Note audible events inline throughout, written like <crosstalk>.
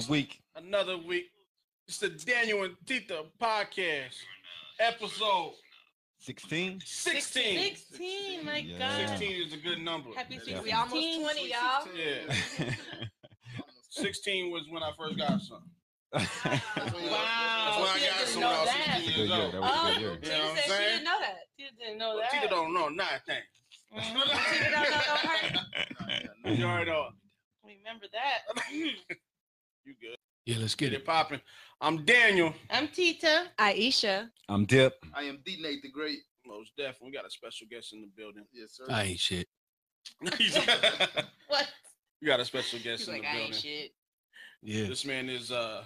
Another week. another week. It's the Daniel and Tita podcast, episode 16. 16. 16, my Yeah. God. 16 is a good number. Happy Yeah. 16. We almost 20, y'all. Yeah. <laughs> 16 was when I first got some. <laughs> Wow. That's when I got didn't some know when I was 16 years old. That was a Oh, good. You know Tina said she didn't know that. Tia didn't know Well, that. Tita don't know nothing. Mhm. Tina don't know her. You already know. Remember that. <laughs> You good. Yeah, let's Get get it it. popping. I'm Daniel. I'm Tita. Aisha. I'm Dip. I am D Nate the Great. Most definitely. We got a special guest in the building. Yes, sir. I ain't shit. <laughs> <laughs> we What? got a special guest He's in like, the I building. ain't shit. Yeah. This man is uh,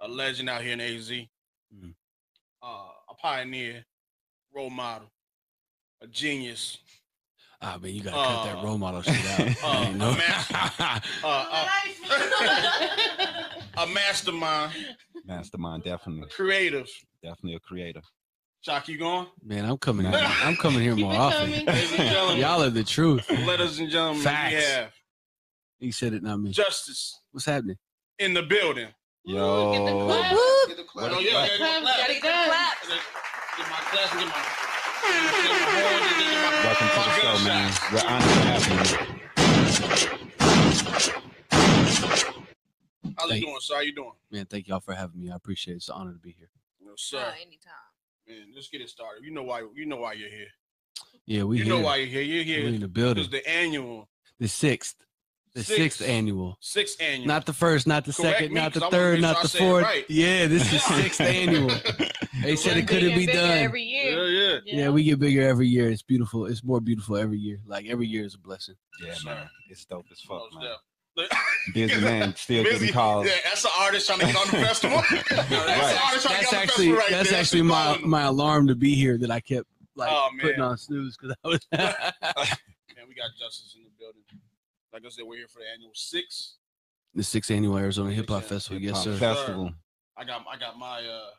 a legend out here in AZ. Mhm. Uh, a pioneer, role model, a genius, Ah, man, you gotta cut that Uh, role model shit out. <laughs> uh, I ain't know. <laughs> uh, a, a mastermind, Mastermind, definitely. creative. Definitely a creator. Shock, you going? man, I'm coming. <laughs> Here, I'm coming here more often. Ladies and gentlemen, Y'all are the truth. ladies and gentlemen, Facts. we have He said it, not me. justice What's happening? in the building. Yo. Get the clap. Get the Well, clap. no, yeah, yeah, Clap, clap. gotta Get go. clap. Get my class and get my. Get my horns and get my- Welcome to the show, man. We're honored to have you. How's it Thank- doing, sir? How you doing? Man, thank y'all for having me. I appreciate it. It's an honor to be here. No, Oh, sir. anytime. Man, let's get it started. You know why? You know why you're here. Yeah, we you here. know why you're here. You're here. We're in here the because building. the annual The sixth. The Sixth. sixth annual. sixth annual. Not the first, not the Correct second, me, not 'cause the third, make not I the fourth. right. Yeah, this is <laughs> sixth annual. They said it couldn't be done. every yeah, year. yeah. Yeah, we get bigger every year. It's beautiful. It's more beautiful every year. Like every year is a blessing. Yeah, Sir. man. It's dope as fuck, Most man. definitely. Busy <laughs> man, still Busy. getting calls. Yeah, that's an artist trying to get on the festival. <laughs> that's an Right. artist trying to That's get on the actually festival right that's there. actually She's my calling them. my alarm to be here that I kept like Oh, man. putting on snooze because I was. Man, we got justice in the building. Like I said, we're here for the annual six. the sixth annual Arizona Hip Hop Festival. Hip Yes, sir. Festival. I got I got my uh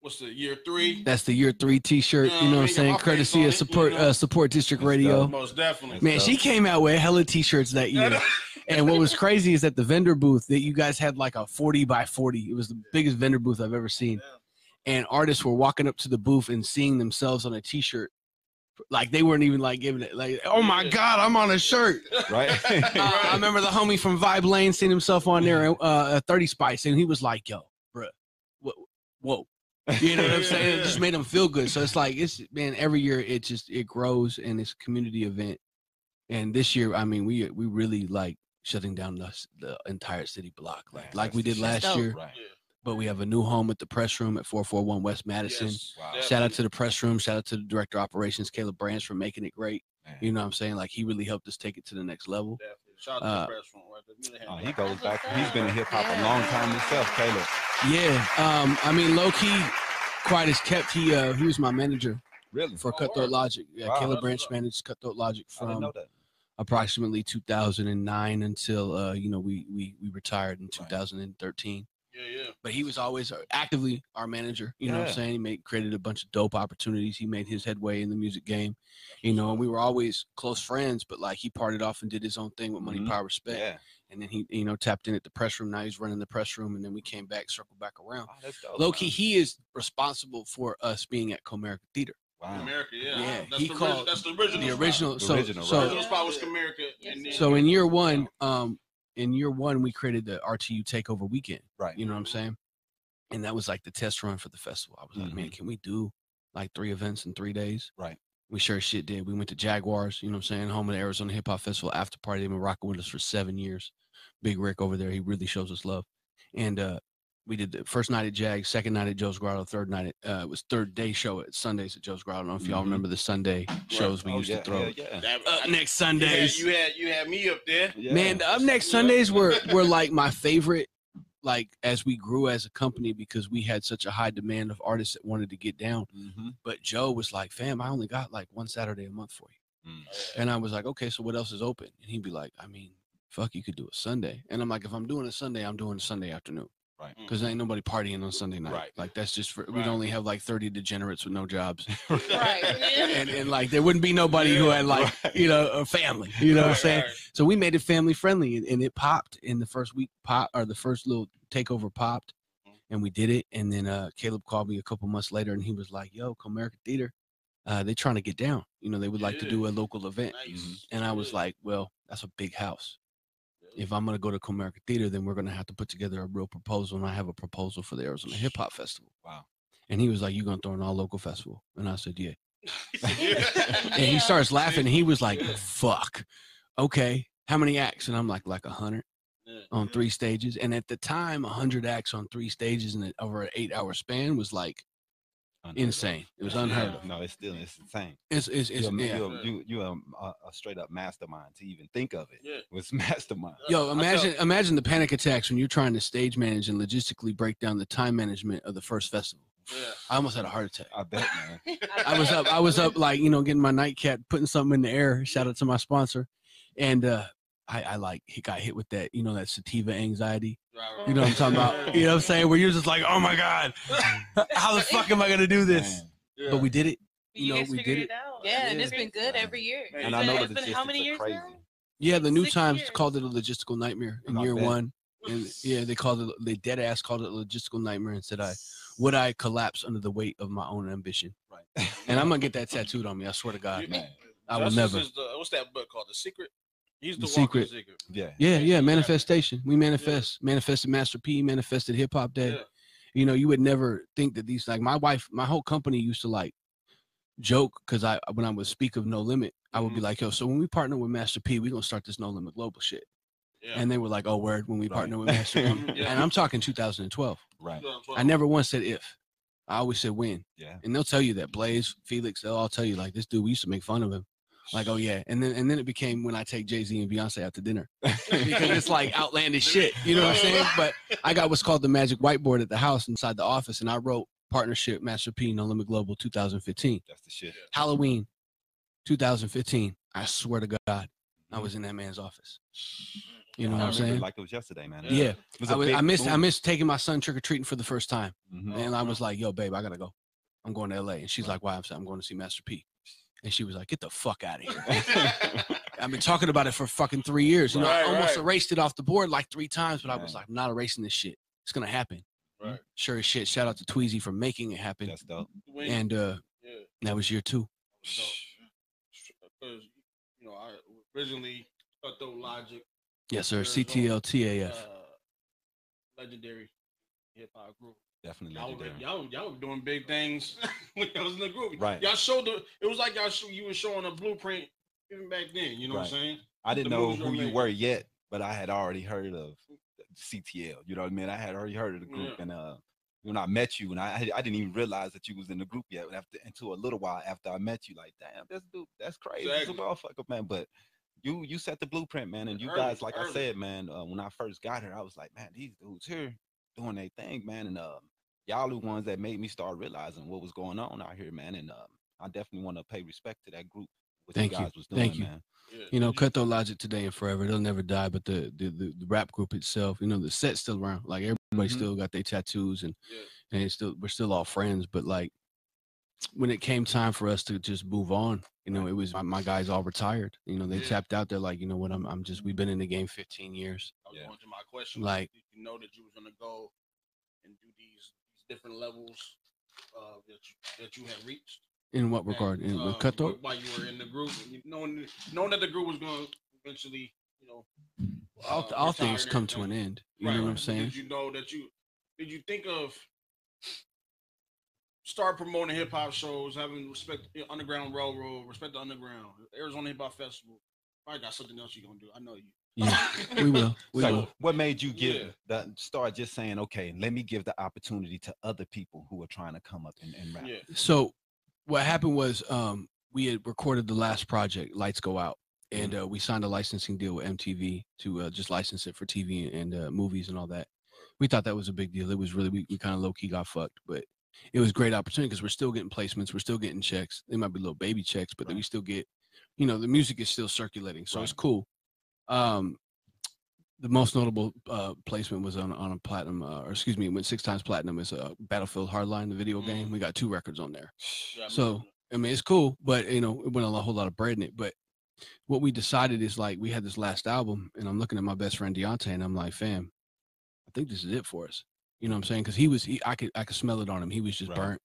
what's the year three? That's the year three T-shirt. You know what I'm saying? my face Courtesy on of it, support you know. uh, support District That's Radio. dope. Most definitely. That's Man, dope. she came out with a hella T-shirts that year. <laughs> and what was crazy is that the vendor booth that you guys had like a 40 by 40. It was the biggest vendor booth I've ever seen. And artists were walking up to the booth and seeing themselves on a T-shirt. Like they weren't even like giving it like, oh my Yeah. God, I'm on a shirt. <laughs> Right? <laughs> Uh, I remember the homie from Vibe Lane seeing himself on there, uh, a 30 Spice, and he was like, yo, bruh, whoa, whoa. You know what I'm saying? It just made him feel good. So it's like, it's man, every year it just, it grows and it's a community event. And this year, I mean, we, we really like shutting down the, the entire city block, like, Man, like we did last dope. year, right. But we have a new home at the press room at 441 West Madison. Yes, Wow. Shout out to the press room. Shout out to the director of operations, Caleb Branch, for making it great. Man. You know what I'm saying? Like he really helped us take it to the next level. Shout out to Uh, the press room right there. Give me the Oh, he goes back. what's He's up. been in hip hop a long time himself, Caleb. Yeah, um, I mean, low key, quiet as kept. He uh, he was my manager Really? for Oh, Cutthroat word. Logic. Yeah, Wow, Caleb Branch what's up. managed Cutthroat Logic from approximately 2009 until uh, you know we we we retired in 2013. Yeah, yeah. But he was always uh, actively our manager. You know what I'm saying? He made created a bunch of dope opportunities. He made his headway in the music game. You know, and we were always close friends. But like he parted off and did his own thing with Money, Mhm. Power, Respect. Yeah. And then he you know tapped in at the press room. Now he's running the press room. And then we came back, circled back around. Oh, that's dope, Low man. he is responsible for us being at Comerica Theater. Wow. America, yeah. Yeah, That's he the called. That's the original. The spot. original. The So original, The so original spot was America. Yes, and then, sir. so in year one, um, in year one, we created the RTU Takeover Weekend. Right. You know what I'm saying? And that was like the test run for the festival. I was like, man, can we do like three events in three days? Right. We sure shit did. We went to Jaguars, you know what I'm saying, home of the Arizona Hip Hop Festival after party. They've been rocking with us for seven years. Big Rick over there, he really shows us love. And uh we did the first night at Jag, second night at Joe's Grotto, third night at uh it was third day show at Sundays at Joe's Grotto. I don't know if y'all Mhm. remember the Sunday shows we Oh, used yeah, to throw. yeah, yeah. that, Up I- next you had, Sundays. you had you had me up there. Yeah. Man, the up next Sundays <laughs> were were like my favorite. Like as we grew as a company because we had such a high demand of artists that wanted to get down. Mhm. But Joe was like, "Fam, I only got like one Saturday a month for you." Mm. And I was like, "Okay, so what else is open?" And he'd be like, "I mean, fuck, you could do a Sunday." And I'm like, "If I'm doing a Sunday, I'm doing a Sunday afternoon." Right. because ain't nobody partying on Sunday night. Right. Like that's just for Right. we'd only have like thirty degenerates with no jobs, <laughs> Right. <laughs> <laughs> and and like there wouldn't be nobody who had like Right. you know a family. You know what I'm saying? right. So we made it family friendly, and, and it popped in the first week. Pop or the first little takeover popped, and we did it. And then uh, Caleb called me a couple months later, and he was like, "Yo, Comerica Theater, uh, they're trying to get down. You know, they would like to do a local event." Nice. And I was Yeah. like, "Well, that's a big house. Yeah. If I'm gonna go to Comerica Theater, then we're gonna have to put together a real proposal." And I have a proposal for the Arizona Hip Hop Festival. Wow. And he was like, You're gonna throw an all local festival?" And I said, "Yeah." <laughs> And he starts laughing. And he was like, "Fuck, okay, how many acts?" And I'm like, "Like a hundred on three mm-hmm. stages." And at the time, a hundred acts on three stages in a, over an eight hour span was like Unheard of. Insane. It was unheard of. No, it's still it's insane. It's it's, it's You're, a- yeah. you're, you you a, a, a straight up mastermind to even think of it. Yeah. It was <laughs> mastermind. Yo, imagine tell- imagine the panic attacks when you're trying to stage manage and logistically break down the time management of the first festival. Yeah. I almost had a heart attack. I bet, man. <laughs> I was up, I was up like, you know, getting my nightcap, putting something in the air. Shout out to my sponsor. And uh I, I like he got hit with that, you know, that sativa anxiety. Right, You know what I'm talking about? You know what I'm saying? Where you're just like, oh my God, <laughs> how the fuck am I gonna do this? Yeah. But we did it. You, You know, guys we figured did it out. Yeah, and it's been good every year. Man, And I know the it's been logistics how many years crazy. now? Yeah, the new Six times years. called it a logistical nightmare in year bet. one. And yeah, they called it they dead ass called it a logistical nightmare and said I would I collapse under the weight of my own ambition. Right. And I'm gonna get that tattooed on me. I swear to God. Man. I will Justice never. The, what's that book called? The Secret. He's the, The Secret. Secret. Yeah. Yeah, Yeah, yeah, manifestation. We manifest. Manifested Master P, manifested Hip Hop Day. Yeah. You know, you would never think that these like my wife, my whole company used to like joke because I when I would speak of No Limit, I would be Mhm. like, yo, so when we partner with Master P, we're gonna start this No Limit Global shit. Yeah. And they were like, oh, word, when we Right. partner with Master P. <laughs> Yeah. And I'm talking 2012. Right. I never once said if. I always said when. Yeah. And they'll tell you that Blaze, Felix, they'll all tell you like this dude, we used to make fun of him. Like, oh yeah. And then and then it became when I take Jay-Z and Beyonce out to dinner. <laughs> because it's like outlandish shit. You know what I'm saying? But I got what's called the magic whiteboard at the house inside the office, and I wrote partnership Master P No Limit Global 2015. That's the shit. Halloween 2015. I swear to God, I was in that man's office. You know I what I'm saying? Like it was yesterday, man. Yeah. It was I, was, I missed I boom. missed taking my son trick or treating for the first time. Mhm. And I was like, yo, babe, I gotta go. I'm going to LA. And she's Right. like, why? I'm saying I'm going to see Master P. And she was like, get the fuck out of here. <laughs> I've been talking about it for fucking three years. You know, I almost right. erased it off the board like three times, but I was like, I'm not erasing this shit. It's gonna happen. Right. Sure as shit. Shout out to Tweezy for making it happen. That's dope. And uh yeah. that was year two. Because you know, I originally Cutthroat Logic, Yes, sir. Arizona, CTLTAF. uh, legendary hip hop group. Definitely Y'all, were, y'all, y'all were doing big things <laughs> when y'all was in the group. Right. Y'all showed the. It was like y'all show, you were showing a blueprint even back then. You know what I'm saying? I didn't the know who you made. were yet, but I had already heard of CTL. You know what I mean? I had already heard of the group, Yeah. and uh, when I met you, and I I didn't even realize that you was in the group yet. After until a little while after I met you, like, damn, this dude, that's crazy, This a Exactly. motherfucker, man. But you you set the blueprint, man, and you Early, guys, like I said, man, uh, when I first got here, I was like, man, these dudes here doing their thing, man, and um, y'all the ones that made me start realizing what was going on out here, man, and um, I definitely want to pay respect to that group. What Thank you you. was doing, Thank you. man. Yeah. You know, Did Cutthroat Logic today and forever. They'll never die. But the the, the, the rap group itself, you know, the set's still around. Like everybody Mhm. still got their tattoos and Yeah. and it's still we're still all friends. But like when it came time for us to just move on, you know, it was my, my guys all retired. You know, they Yeah. tapped out. They're like, you know what, I'm I'm just we've been in the game 15 years. I was Yeah. going to my question. Like- did you know that you was gonna go and do these these different levels uh, that you that you had reached? In what at, regard? In uh, Cutthroat? While you were in the group, and you- knowing knowing that the group was going to eventually, you know, All, uh, all things come to an end. You Right, know what I'm saying? Did you know that you did you think of start promoting hip hop shows, having respect the Underground Railroad, respect the Underground, Arizona Hip Hop Festival? Probably got something else you're gonna do. I know you. Yeah, we will. <laughs> We so will. what made you give Yeah. the start just saying, okay, let me give the opportunity to other people who are trying to come up and, and rap? Yeah. So what happened was um we had recorded the last project, Lights Go Out, and Mm-hmm. uh, we signed a licensing deal with MTV to uh, just license it for TV and uh, movies and all that. We thought that was a big deal. It was really we, we kind of low key got fucked, but it was a great opportunity because we're still getting placements, we're still getting checks. They might be little baby checks, but then we still get, you know, the music is still circulating, so it's cool. Um, the most notable uh, placement was on on a platinum, uh, or excuse me, it went six times platinum. It's a Battlefield Hardline, the video game. We got two records on there. Yeah, So remember. I mean, it's cool, but you know, it went a whole lot of bread in it. But what we decided is like we had this last album, and I'm looking at my best friend Deontay, and I'm like, fam, I think this is it for us. You know what I'm saying? Because he was, he, I could, I could smell it on him. He was just Right. burnt.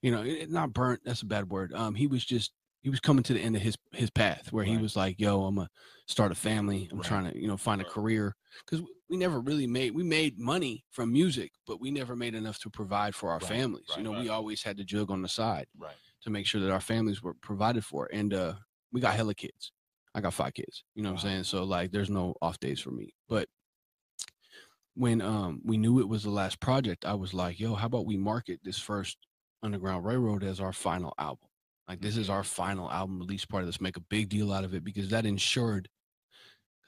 You know, it- it- not burnt. That's a bad word. Um, he was just, he was coming to the end of his his path where he was like, yo, I'm gonna start a family. I'm Right. trying to, you know, find a career because we never really made we made money from music, but we never made enough to provide for our Right, families. right, you know, right. we always had to jug on the side Right. to make sure that our families were provided for. And uh we got hella kids. I got five kids. You know what I'm saying? So like there's no off days for me. But when um we knew it was the last project, I was like, yo, how about we market this first Underground Railroad as our final album? Like this is our final album release party. Let's make a big deal out of it because that ensured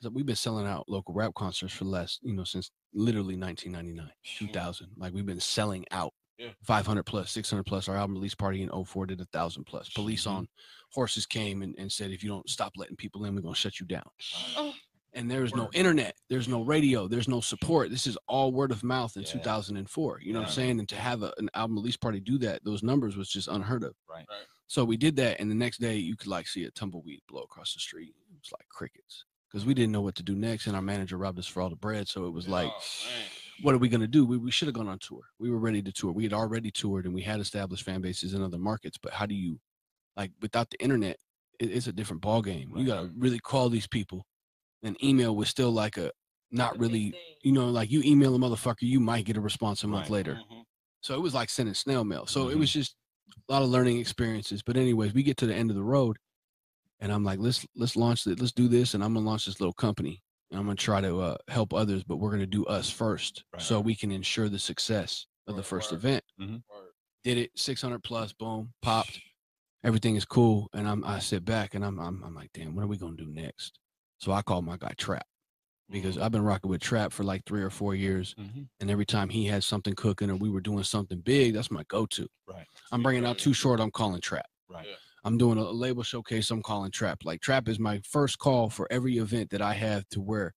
because we've been selling out local rap concerts for less, you know, since literally 1999, 2000. Like we've been selling out Yeah. 500 plus, 600 plus. Our album release party in 04 did a thousand plus. Police Mhm. on horses came and, and said, if you don't stop letting people in, we're going to shut you down. Oh. And there's no internet, there's no radio, there's no support. This is all word of mouth in Yeah. 2004. You know what I'm saying? And to have a, an album release party do that, those numbers was just unheard of. Right. Right. So we did that. And the next day, you could like see a tumbleweed blow across the street. It was like crickets because we didn't know what to do next. And our manager robbed us for all the bread. So it was like, Oh, what are we going to do? We, we should have gone on tour. We were ready to tour. We had already toured and we had established fan bases in other markets. But how do you, like, without the internet, it, it's a different ball game. You got to really call these people. And email was still like a not really, you know, like you email a motherfucker, you might get a response a month Right. later. Mhm. So it was like sending snail mail. So it Mhm. was just a lot of learning experiences. But anyways, we get to the end of the road, and I'm like, let's let's launch it. Let's do this, and I'm gonna launch this little company. And I'm gonna try to uh, help others, but we're gonna do us first, Right. so we can ensure the success of the first right. event. Word. Did it, 600 plus, boom, popped. Everything is cool, and I'm I sit back and I'm I'm, I'm like, damn, what are we gonna do next? So I call my guy Trap because I've been rocking with Trap for like three or four years. Mhm. And every time he had something cooking or we were doing something big, that's my go-to. Right. I'm bringing out Too Short. I'm calling Trap. Right. Yeah. I'm doing a label showcase. I'm calling Trap. Like Trap is my first call for every event that I have to where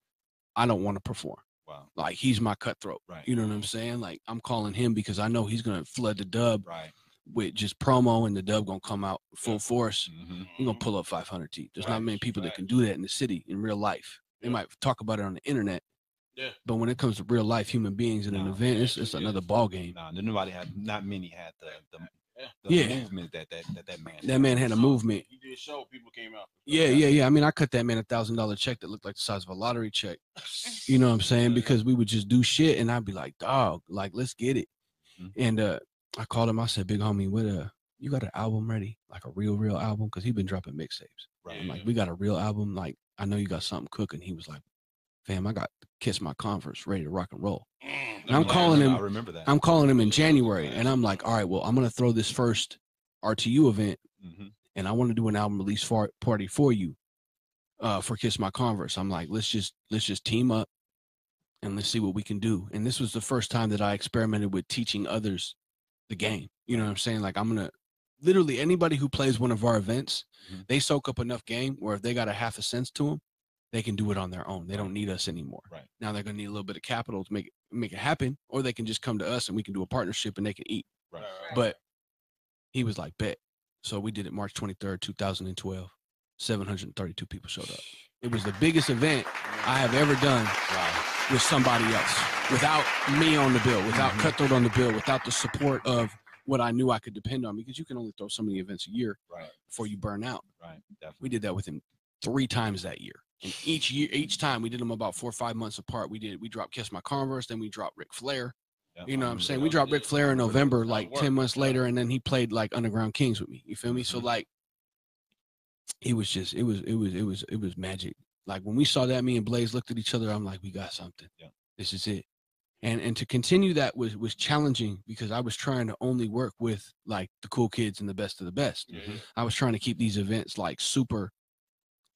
I don't want to perform. Wow. Like he's my cutthroat. Right. You know what I'm saying? Like I'm calling him because I know he's gonna flood the dub Right. with just promo, and the dub gonna come out full Yeah. force. hmm We're gonna pull up 500 deep. There's not many people that can do that in the city in real life. They Yeah. might talk about it on the internet, Yeah. but when it comes to real life human beings in an event, yeah, it's, it's it another is. ball game. Nah, nobody had. Not many had the the, Yeah. the Yeah. movement that that that, that man. That man had a So, movement. He did show. People came out. Yeah, yeah, yeah. I mean, I cut that man a thousand dollar check that looked like the size of a lottery check. <laughs> You know what I'm saying? Because we would just do shit, and I'd be like, "Dog, like, let's get it." Mhm. And uh, I called him. I said, "Big homie, what uh, you got an album ready? Like a real, real album? Because he been dropping mixtapes. Right. I'm like, Yeah. we got a real album. Like, I know you got something cooking." He was like, "Fam, I got Kiss My Converse ready to rock and roll." Mm, And I'm calling him- I remember that. I'm calling him in January, and I'm like, "All right, well, I'm gonna throw this first RTU event hmm and I want to do an album release for, party for you uh for Kiss My Converse. I'm like, let's just let's just team up and let's see what we can do. And this was the first time that I experimented with teaching others the game. You know what I'm saying? Like I'm gonna literally anybody who plays one of our events, Mhm. they soak up enough game where if they got a half a sense to them, they can do it on their own. They don't need us anymore. Right. Now they're gonna need a little bit of capital to make it make it happen, or they can just come to us and we can do a partnership and they can eat. Right. Right. But he was like, bet. So we did it March 23rd, 2012. 732 people showed up. It was the biggest event I have ever done Wow. with somebody else without me on the bill, without Mhm. Cutthroat on the bill, without the support of what I knew I could depend on because you can only throw so many events a year Right. before you burn out. Right. Definitely. We did that with him three times that year. And each year, each time we did them about four or five months apart. We did, we dropped Kiss My Converse, then we dropped Ric Flair. You know what I'm saying? We dropped Ric Flair in November, like 10 months later, and then he played like Underground Kings with me. You feel me? So Mhm. like it was just it was it was it was it was magic. Like when we saw that, me and Blaze looked at each other, I'm like, we got something. Yeah. This is it. And and to continue that was was challenging because I was trying to only work with like the cool kids and the best of the best. Yeah, Mhm. I was trying to keep these events like super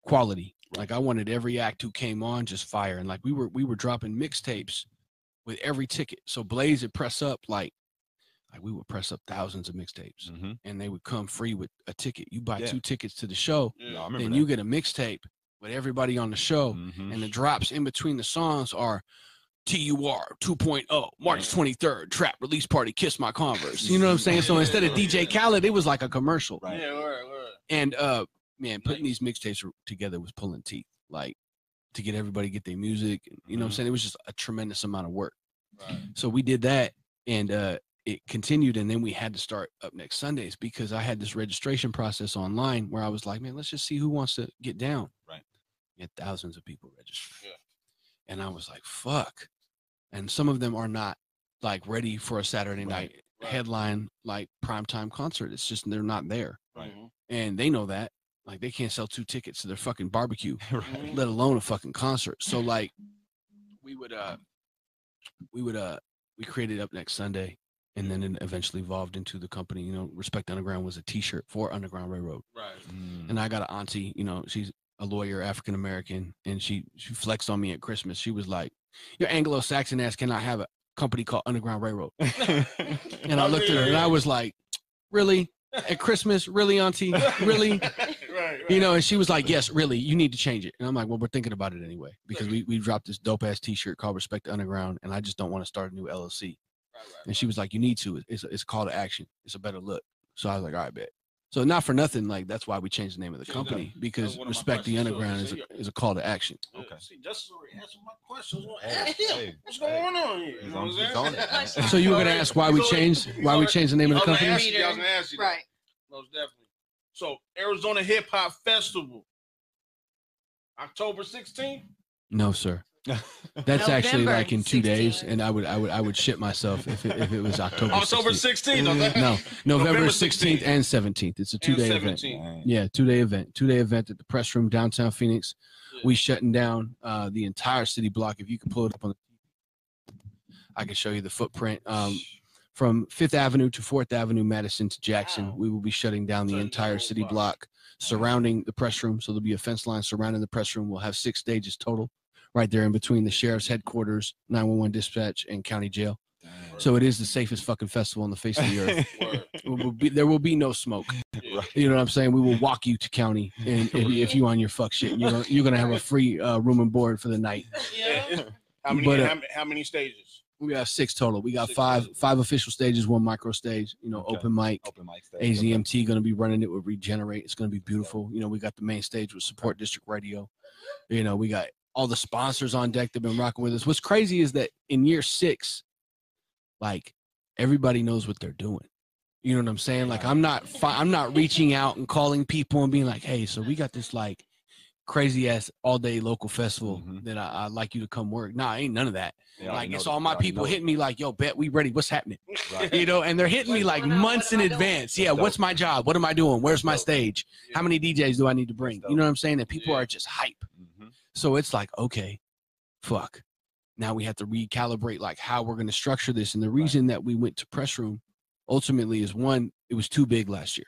quality. Right. Like I wanted every act who came on just fire. And like we were we were dropping mixtapes with every ticket. So Blaze would press up like like we would press up thousands of mixtapes Mhm. and they would come free with a ticket. You buy Yeah. two tickets to the show, Yeah. No, then that. you get a mixtape with everybody on the show, Mhm. and the drops in between the songs are TUR 2.0, oh, March 23rd, Trap Release Party, Kiss My Converse. You know what I'm <laughs> saying? So instead of DJ Khaled, it was like a commercial. Right. Yeah, word, word. And uh, man, putting these mixtapes together was pulling teeth. Like to get everybody to get their music. You know what I'm Mhm. saying? It was just a tremendous amount of work. Right. So we did that and uh it continued and then we had to start up next Sundays because I had this registration process online where I was like, man, let's just see who wants to get down. Right. We had thousands of people register. Yeah. And I was like, fuck. And some of them are not like ready for a Saturday Right, night right. headline like primetime concert. It's just they're not there. Right. Mhm. And they know that. Like they can't sell two tickets to their fucking barbecue <laughs> right. let alone a fucking concert. So like we would uh we would uh we created up next Sunday and then it eventually evolved into the company, you know, Respect Underground was a t-shirt for Underground Railroad. Right. Mm. And I got an auntie, you know, she's a lawyer, African American, and she she flexed on me at Christmas. She was like, Your Anglo-Saxon ass cannot have a company called Underground Railroad. <laughs> <laughs> And I looked at her and I was like, Really? At Christmas? Really, Auntie? <laughs> Really? right, right. you know, and she was like, "Yes, really, you need to change it." And I'm like, "Well, we're thinking about it anyway because we we dropped this dope ass T-shirt called Respect the Underground, and I just don't want to start a new LLC." Right, right. And she was like, "You need to. It's a, it's a call to action. It's a better look." So I was like, "All right, bet." So not for nothing, like that's why we changed the name of the Yeah, company that- because that's one of my Respect the questions, too. Underground is So a, is a call to action. Yeah, Okay. See, Justice already answered my question. I gonna Hey, ask him, hey, What's hey. going on here? You He's know on- what he's I'm on saying? it. So you were gonna ask why we changed why we changed the name of the was gonna company? ask you, I was gonna ask you that. Right. Most definitely. So Arizona Hip Hop Festival, October 16th. No, sir. <laughs> That's actually like in two days, and I would I would I would shit myself if it, if it was October. October 16th. 16th. okay? No, November November 16th 16th. and 17th. It's a two day event. 17th. Yeah, two day event. Two day event at the press room downtown Phoenix. Yeah. We shutting down uh, the entire city block. If you can pull it up on the I can show you the footprint. Um, from Fifth Avenue to Fourth Avenue, Madison to Jackson, Wow. we will be shutting down the Shutting entire city block. block surrounding the press room. So there'll be a fence line surrounding the press room. We'll have six stages total, right there in between the sheriff's headquarters, 911 dispatch, and county jail. Dang. So it is the safest fucking festival on the face of the earth. <laughs> Word. It will be, there will be no smoke. <laughs> Yeah. You know what I'm saying? We will walk you to county, and if, if you on your fuck shit, you're gonna, you're gonna have a free uh, room and board for the night. Yeah. <laughs> How many? But, uh, how, many- how many stages? We have six total. We got Six five stages. five official stages, one micro stage. You know, Okay. open mic. Open mic stage. okay. AZMT going to be running it with Regenerate. It's going to be beautiful. You know, we got the main stage with Support District Radio. You know, we got all the sponsors on deck that have been rocking with us. What's crazy is that in year six, like everybody knows what they're doing. You know what I'm saying? Like I'm not fi- I'm not reaching out and calling people and being like, hey, so we got this like crazy ass all day local festival Mhm. that I, I'd like you to come work. Nah, ain't none of that. Already Like it's all my people hitting me like, yo, bet we ready. What's happening? <laughs> Right. <laughs> you know, and they're hitting me like months in am I doing? advance. Yeah, what's my job? What am I doing? Where's my stage? How many DJs do I need to bring? You know what I'm saying? That people Yeah. are just hype. So it's like, okay, fuck. Now we have to recalibrate like how we're going to structure this. And the reason that we went to press room ultimately is one, it was too big last year.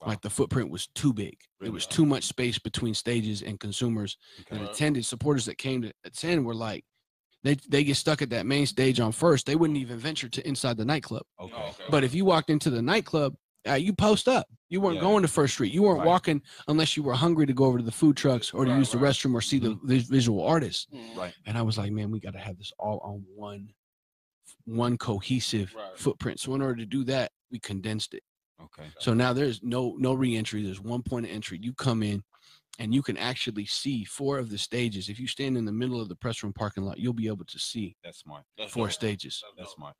Wow. Like the footprint was too big. There Really? was too much space between stages and consumers Okay. that attended supporters that came to attend were like they they get stuck at that main stage on first. They wouldn't even venture to inside the nightclub. Okay. Okay. But if you walked into the nightclub, uh, you post up. You weren't Yeah. going to First Street. You weren't Right. walking unless you were hungry to go over to the food trucks or to Right, use the right. restroom or see the vis- visual artist. Mm. Right. And I was like, man, we got to have this all on one, one cohesive Right. footprint. So in order to do that, we condensed it. Okay. So now there's no no reentry. There's one point of entry. You come in, and you can actually see four of the stages. If you stand in the middle of the press room parking lot, you'll be able to see That's smart. That's four dope. stages. That's dope. smart.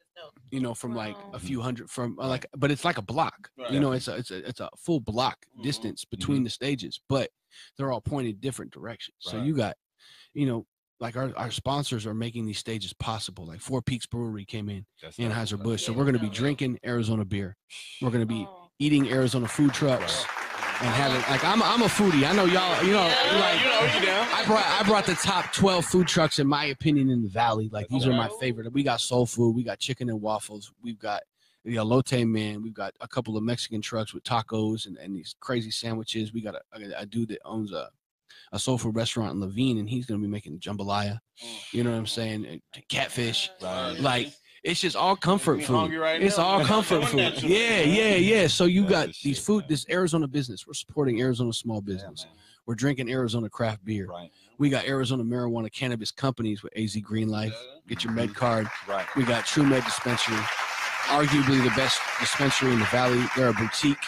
You know, from like a few hundred from uh, like, but it's like a block. Right. You know, it's a it's a it's a full block Mhm. distance between the stages, but they're all pointed different directions. So you got, you know, like our, our sponsors are making these stages possible. Like Four Peaks Brewery came in, That's dope. Anheuser Busch. So we're gonna be drinking Arizona beer. We're gonna be Oh. eating Arizona food trucks and having like I'm I'm a foodie. I know y'all. You know, Yeah. like you know, you down? I brought I brought the top twelve food trucks in my opinion in the valley. Like these are my favorite. We got soul food. We got chicken and waffles. We've got the elote man. We've got a couple of Mexican trucks with tacos and, and these crazy sandwiches. We got a, a, a dude that owns a a soul food restaurant in Laveen, and he's gonna be making jambalaya. Oh, you know what I'm saying? Catfish. Right. Like it's just all comfort food. right It's now. all <laughs> comfort food. Yeah, yeah, yeah. So you That's got the these shit, food, man. this Arizona business. We're supporting Arizona small business. man. We're drinking Arizona craft beer. Right. We got Arizona marijuana cannabis companies with AZ Green Life. Get your med card. Right. We got True Med Dispensary, arguably the best dispensary in the valley. They're a boutique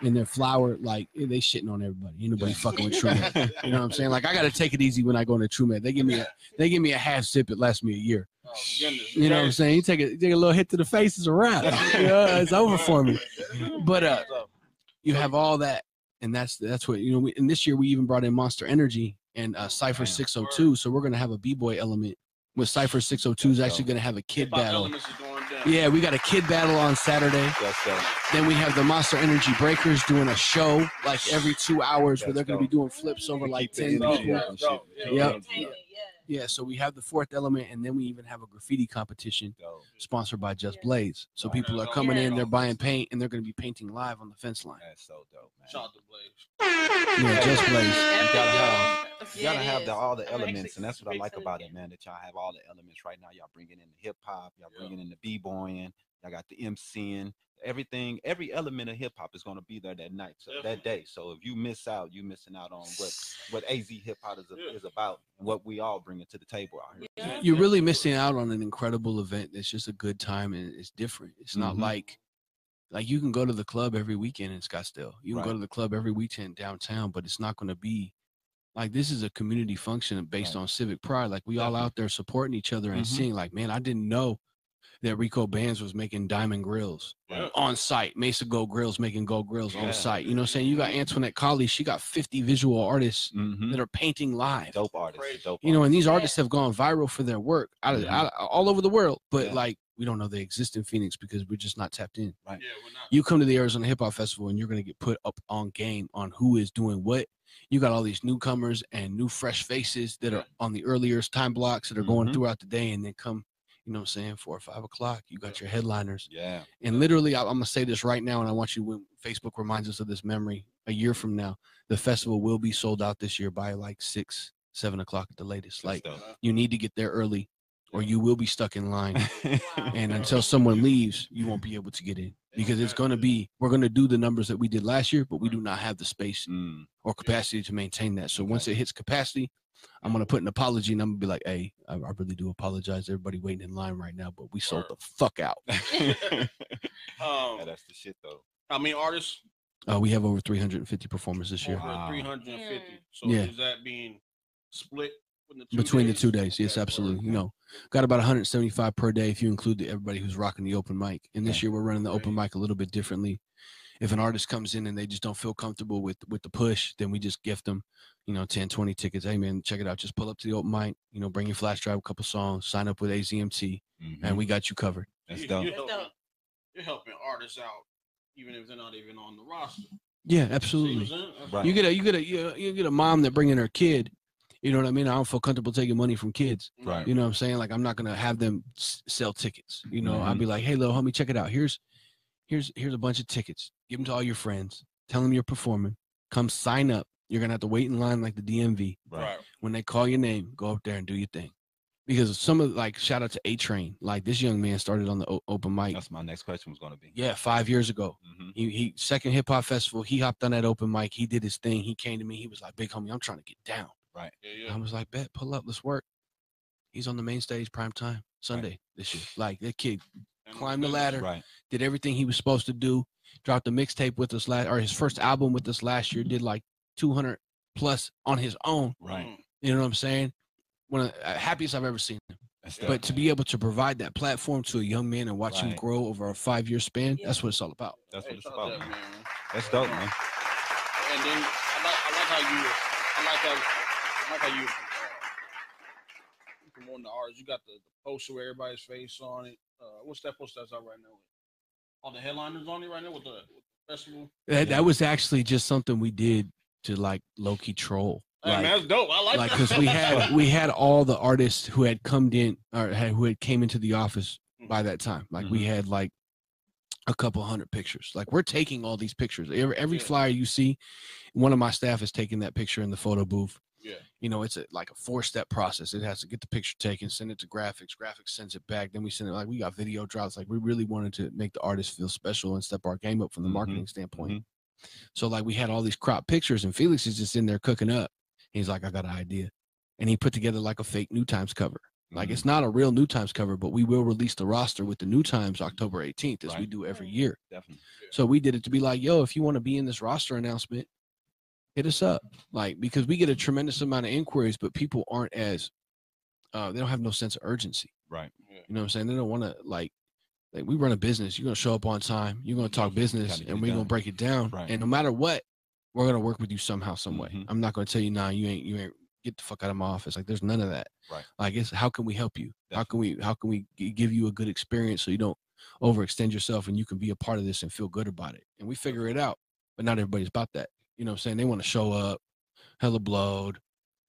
and their flower, like eh, they shitting on everybody. Ain't nobody fucking with True Med. You know what I'm saying? Like I gotta take it easy when I go into True Med. They give me a they give me a half sip, it lasts me a year. Oh, goodness. You know what I'm saying? You take a take a little hit to the face, it's a wrap. <laughs> You know, it's over for me. But uh you have all that, and that's that's what you know. We, and this year we even brought in Monster Energy and uh, Cipher 602. So we're gonna have a b boy element with Cipher 602 is actually gonna have a kid battle. Elements is going down. Yeah, we got a kid battle on Saturday. That's uh, Then we have the Monster Energy Breakers doing a show like every two hours where they're gonna be doing flips over like ten keep people. energy up and shit. Yeah. Yep. Yeah. Yeah, so we have the fourth element, and then we even have a graffiti competition Dope. sponsored by Just Yeah. Blaze. So Right. people are Yeah. coming in, they're buying paint, and they're going to be painting live on the fence line. That's so dope, man. Shout out to Blaze. Yeah, Just Blaze. You gotta have- You gotta have the, all the elements, and that's what I like about it, man. That y'all have all the elements right now. Y'all bringing in the hip hop, y'all bringing in the b boying, y'all got the MCing, everything. Every element of hip hop is gonna be there that night, so that day. So if you miss out, you missing out on what what AZ hip hop is, Yeah. is about and what we all bringing to the table out here. Yeah. You're really missing out on an incredible event. It's just a good time, and it's different. It's not Mhm. like like you can go to the club every weekend in Scottsdale. You can go to the club every weekend downtown, but it's not going to be like this is a community function based Right. on civic pride. Like we all out there supporting each other and Mhm. seeing. Like, man, I didn't know that Rico Bands was making diamond grills Yeah. on site. Mesa Gold Grills making gold grills Yeah. on site. You know what I'm saying? You got Antoinette Colley. She got 50 visual artists Mm-hmm. that are painting live. Dope artists, dope. You know, and these Yeah. artists have gone viral for their work out of, out all over the world. But Yeah. like, we don't know they exist in Phoenix because we're just not tapped in. Right. Yeah, we're not. You come to the Arizona Hip Hop Festival and you're going to get put up on game on who is doing what. You got all these newcomers and new fresh faces that are on the earlier time blocks that are going Mhm. throughout the day, and then come, you know, what I'm saying four or five o'clock. You got your headliners, Yeah. and literally, I- I'm gonna say this right now, and I want you when Facebook reminds us of this memory a year from now. The festival will be sold out this year by like six, seven o'clock at the latest. Like you need to get there early, or you will be stuck in line. <laughs> And until someone leaves, you won't be able to get in because it's going to be we're going to do the numbers that we did last year, but we do not have the space Mm, or capacity to maintain that. So once it hits capacity, I'm going to put an apology and I'm going to be like, hey, I, I really do apologize everybody waiting in line right now, but we sold the fuck out. <laughs> yeah, Um, that's the shit though. how many artists? Uh, we have over 350 performers this year Over Wow. 350. Mm. So Yeah. is that being split in the two between the two days. Yes, Okay, absolutely. word. You know, got about 175 per day if you include the, everybody who's rocking the open mic. And this Okay. year we're running the open mic a little bit differently. If an artist comes in and they just don't feel comfortable with with the push, then we just gift them, you know, 10, 20 tickets. Hey man, check it out. Just pull up to the open mic, you know, bring your flash drive, a couple songs, sign up with AZMT, Mhm. and we got you covered. That's You- dope. You're helping, you're helping artists out, even if they're not even on the roster. Yeah, absolutely. I'm saying? That's Right. You get a you get a you, you get a mom that bring in her kid. You know what I mean? I don't feel comfortable taking money from kids. Right. You know what I'm saying? Like I'm not gonna have them s- sell tickets. You know, I'll Mhm. be like, hey, little homie, check it out. Here's here's here's a bunch of tickets. Give them to all your friends. Tell them you're performing. Come sign up. You're gonna have to wait in line like the DMV. Right. When they call your name, go up there and do your thing. Because some of like shout out to A Train. Like this young man started on the o- open mic. That's my next question was gonna be. Yeah, five years ago. hmm He, he second hip hop festival. He hopped on that open mic. He did his thing. He came to me. He was like, "Big homie, I'm trying to get down." Yeah, I was like, bet, pull up, let's work. He's on the main stage prime time Sunday this year. Like that kid And climbed the ladder, Right. did everything he was supposed to do, dropped a mixtape with us last or his first album with us last year, did like 200 plus on his own. Right. Mm. You know what I'm saying? One of the uh, happiest I've ever seen him. That's But to be able to provide that platform to a young man and watch him grow over a five year span, Yeah. that's what it's all about. That's what it's shout out about, to that man. man. That's dope, man. And then I like I like how you I like how I like how you uh, promoting the artists. You got the, the poster with everybody's face on it. Uh, what's that poster that's out right now? All the headliners on it right now with the, with the festival. That, that was actually just something we did to like low key troll. Hey, Like- man, that's dope. I like, like that. because we had <laughs> we had all the artists who had come in or had, who had came into the office by that time like we had like a couple hundred pictures like we're taking all these pictures every, every Yeah. flyer you see one of my staff is taking that picture in the photo booth Yeah. you know it's a, like a four step process it has to get the picture taken send it to graphics graphics sends it back then we send it like we got video drops like we really wanted to make the artist feel special and step our game up from the Mhm, marketing standpoint So like we had all these crop pictures, and Felix is just in there cooking up. He's like, I got an idea, and he put together like a fake New Times cover. Like Mhm. it's not a real New Times cover, but we will release the roster with the New Times October 18th, as we do every year. definitely. So we did it to be like, yo, if you want to be in this roster announcement, hit us up. Like, because we get a tremendous amount of inquiries, but people aren't as uh they don't have no sense of urgency. Right. You know what I'm saying? They don't want to like like we run a business. You're gonna show up on time, you're gonna talk business, and we're gonna break it down. Right. And no matter what, we're gonna work with you somehow, some way. Mhm. I'm not gonna tell you, nah, you ain't you ain't get the fuck out of my office. Like there's none of that. Right. Like it's how can we help you? How can we how can we g- give you a good experience so you don't overextend yourself and you can be a part of this and feel good about it. And we figure it out. But not everybody's about that. You know what I'm saying? They want to show up, hella blowed,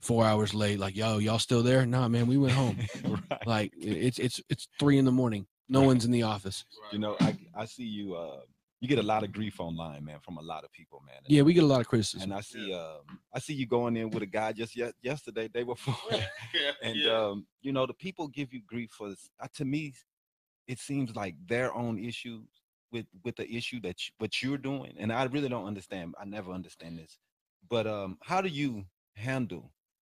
four hours late, like, yo, y'all still there? Nah, man, we went home. <laughs> right. like it's it's it's three in the morning. No Right. one's in the office. You know, I I see you. Uh, you get a lot of grief online, man, from a lot of people, man. And, Yeah, we get a lot of criticism. and I see. Um, I see you going in with a guy just yet yesterday, day before, <laughs> yeah, <laughs> and yeah. um, you know, the people give you grief for. this- Uh, to me, it seems like their own issues with with the issue that you, what you're doing, and I really don't understand. I never understand this, but um, how do you handle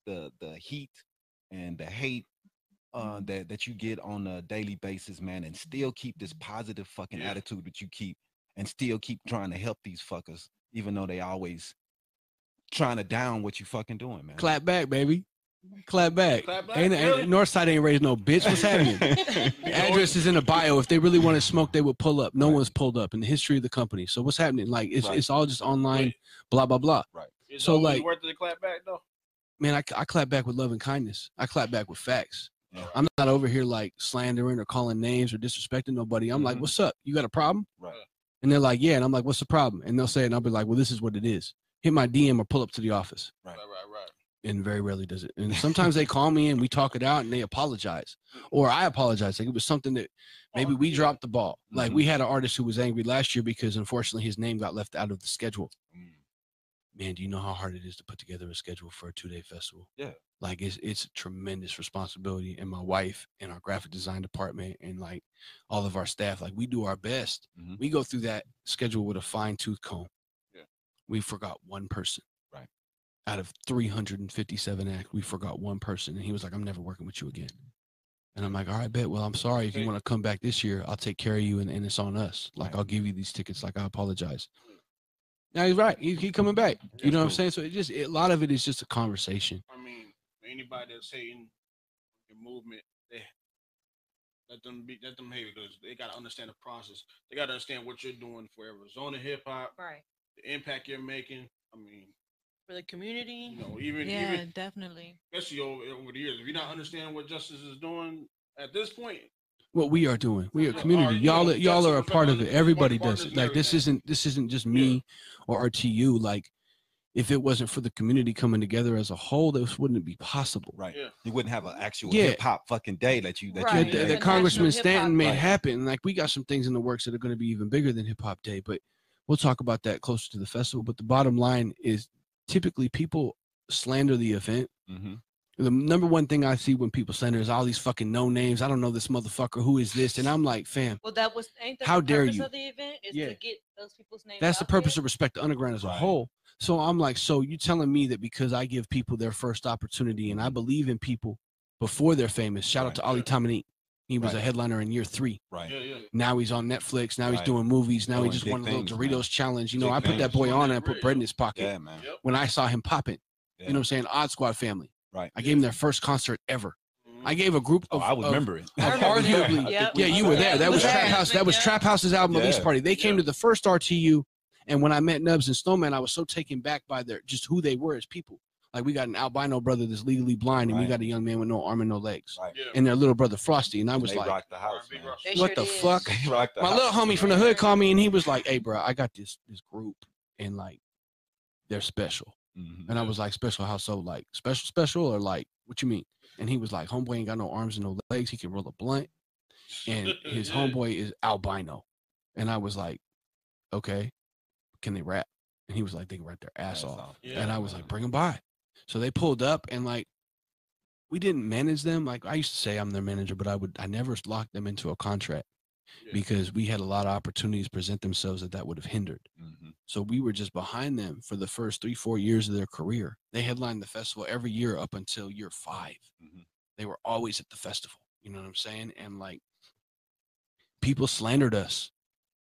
the the heat and the hate uh, that that you get on a daily basis, man, and still keep this positive fucking Yeah. attitude that you keep, and still keep trying to help these fuckers, even though they always trying to down what you fucking doing, man. Clap back, baby. Clap back. Clap back, Ain't, really? ain't Northside ain't raised no bitch. What's happening? <laughs> The address is in the bio. If they really wanted smoke, they would pull up. No Right. one's pulled up in the history of the company. So what's happening? Like it's Right. it's all just online, Right. blah blah blah. Is so, like- worth it to clap back though. Man, I, I clap back with love and kindness. I clap back with facts. Yeah. I'm not over here like slandering or calling names or disrespecting nobody. I'm like, Mhm. what's up? You got a problem? Right. And they're like, yeah. And I'm like, what's the problem? And they'll say, and I'll be like, well, this is what it is. Hit my DM or pull up to the office. Right. Right, right, right. And very rarely does it. And <laughs> sometimes they call me and we talk it out and they apologize, or I apologize. Like it was something that maybe Oh, we dropped the ball. Like we had an artist who was angry last year because unfortunately his name got left out of the schedule. Mm. Man, do you know how hard it is to put together a schedule for a two day festival? Yeah. Like it's it's a tremendous responsibility. And my wife and our graphic design department and like all of our staff, like we do our best. Mhm. We go through that schedule with a fine tooth comb. Yeah. We forgot one person. Right. Out of 357 acts, we forgot one person. And he was like, I'm never working with you again. And I'm like, all right, bet. Well, I'm sorry. If you want to come back this year, I'll take care of you and, and it's on us. Like Right. I'll give you these tickets. Like I apologize. Now he's right. He, he coming back. You know what I'm saying? So it just it, a lot of it is just a conversation. I mean, anybody that's hating your movement, they let them be let them hate because they gotta understand the process. They gotta understand what you're doing for Arizona hip hop, Right. the impact you're making. I mean, For the community. you know, even Yeah, even definitely. especially over, over the years, if you're not understanding what justice is doing at this point, What we are doing, we are Yeah, community. our- you know, Y'all, are- y'all are a part of it. Everybody does it. Like this isn't this isn't just me or RTU. Like if it wasn't for the community coming together as a whole, this wouldn't be possible. Right. Yeah. You wouldn't have an actual Yeah. hip hop fucking day that you that Right. you that Yeah, the Congressman Hip Hop Stanton made Day. happen. Like we got some things in the works that are going to be even bigger than Hip Hop Day, but we'll talk about that closer to the festival. But the bottom line is typically people slander the event. hmm The number one thing I see when people slander is all these fucking no names. I don't know this motherfucker. Who is this? And I'm like, fam, Well, that was ain't that How the dare you. of the event is Yeah. to get those people's names. that's the out there? purpose of respect the underground as a whole. So I'm like, so you telling me that because I give people their first opportunity and I believe in people before they're famous. Shout out to Ali Tamani. He was a headliner in year three. Right. yeah, yeah. Now he's on Netflix. Now he's Right. doing movies. Now he just won a little things, Doritos man. challenge. You know, Big I put that boy On on and I put bread in his pocket Yeah, man. Yep. when I saw him popping. Yeah. You know what I'm saying? Odd Squad family. Right. I gave him their first concert ever. Mhm. I gave a group Oh, of. I would of- remember it. of <laughs> arguably- Yep. Yeah, you were there. That was Yeah. Trap House. That was Yeah. Trap House's album release Yeah. party. They came Yeah. to the first RTU, and when I met Nubs and Snowman, I was so taken back by their just who they were as people. Like we got an albino brother that's legally blind, and we got a young man with no arm and no legs, Right. Yeah. and their little brother Frosty. And I was they like, the house, R&B man. Rush. They "What sure the did. fuck?" The My house. little homie from the hood called me, and he was like, "Hey, bro, I got this this group, and like they're special." Mhm. And I was like, special how so? Like special, special, or like what you mean? And he was like, homeboy ain't got no arms and no legs. He can roll a blunt, and his <laughs> Yeah. homeboy is albino. And I was like, okay, can they rap? And he was like, they can rap their ass, Ass off. off. Yeah. And I was like, bring them by. So they pulled up, and like, we didn't manage them. Like I used to say, I'm their manager, but I would, I never locked them into a contract Yeah. because we had a lot of opportunities present themselves that that would have hindered. Mhm. So we were just behind them for the first three, four years of their career. They headlined the festival every year up until year 5 Mhm. They were always at the festival. You know what I'm saying? And like people slandered us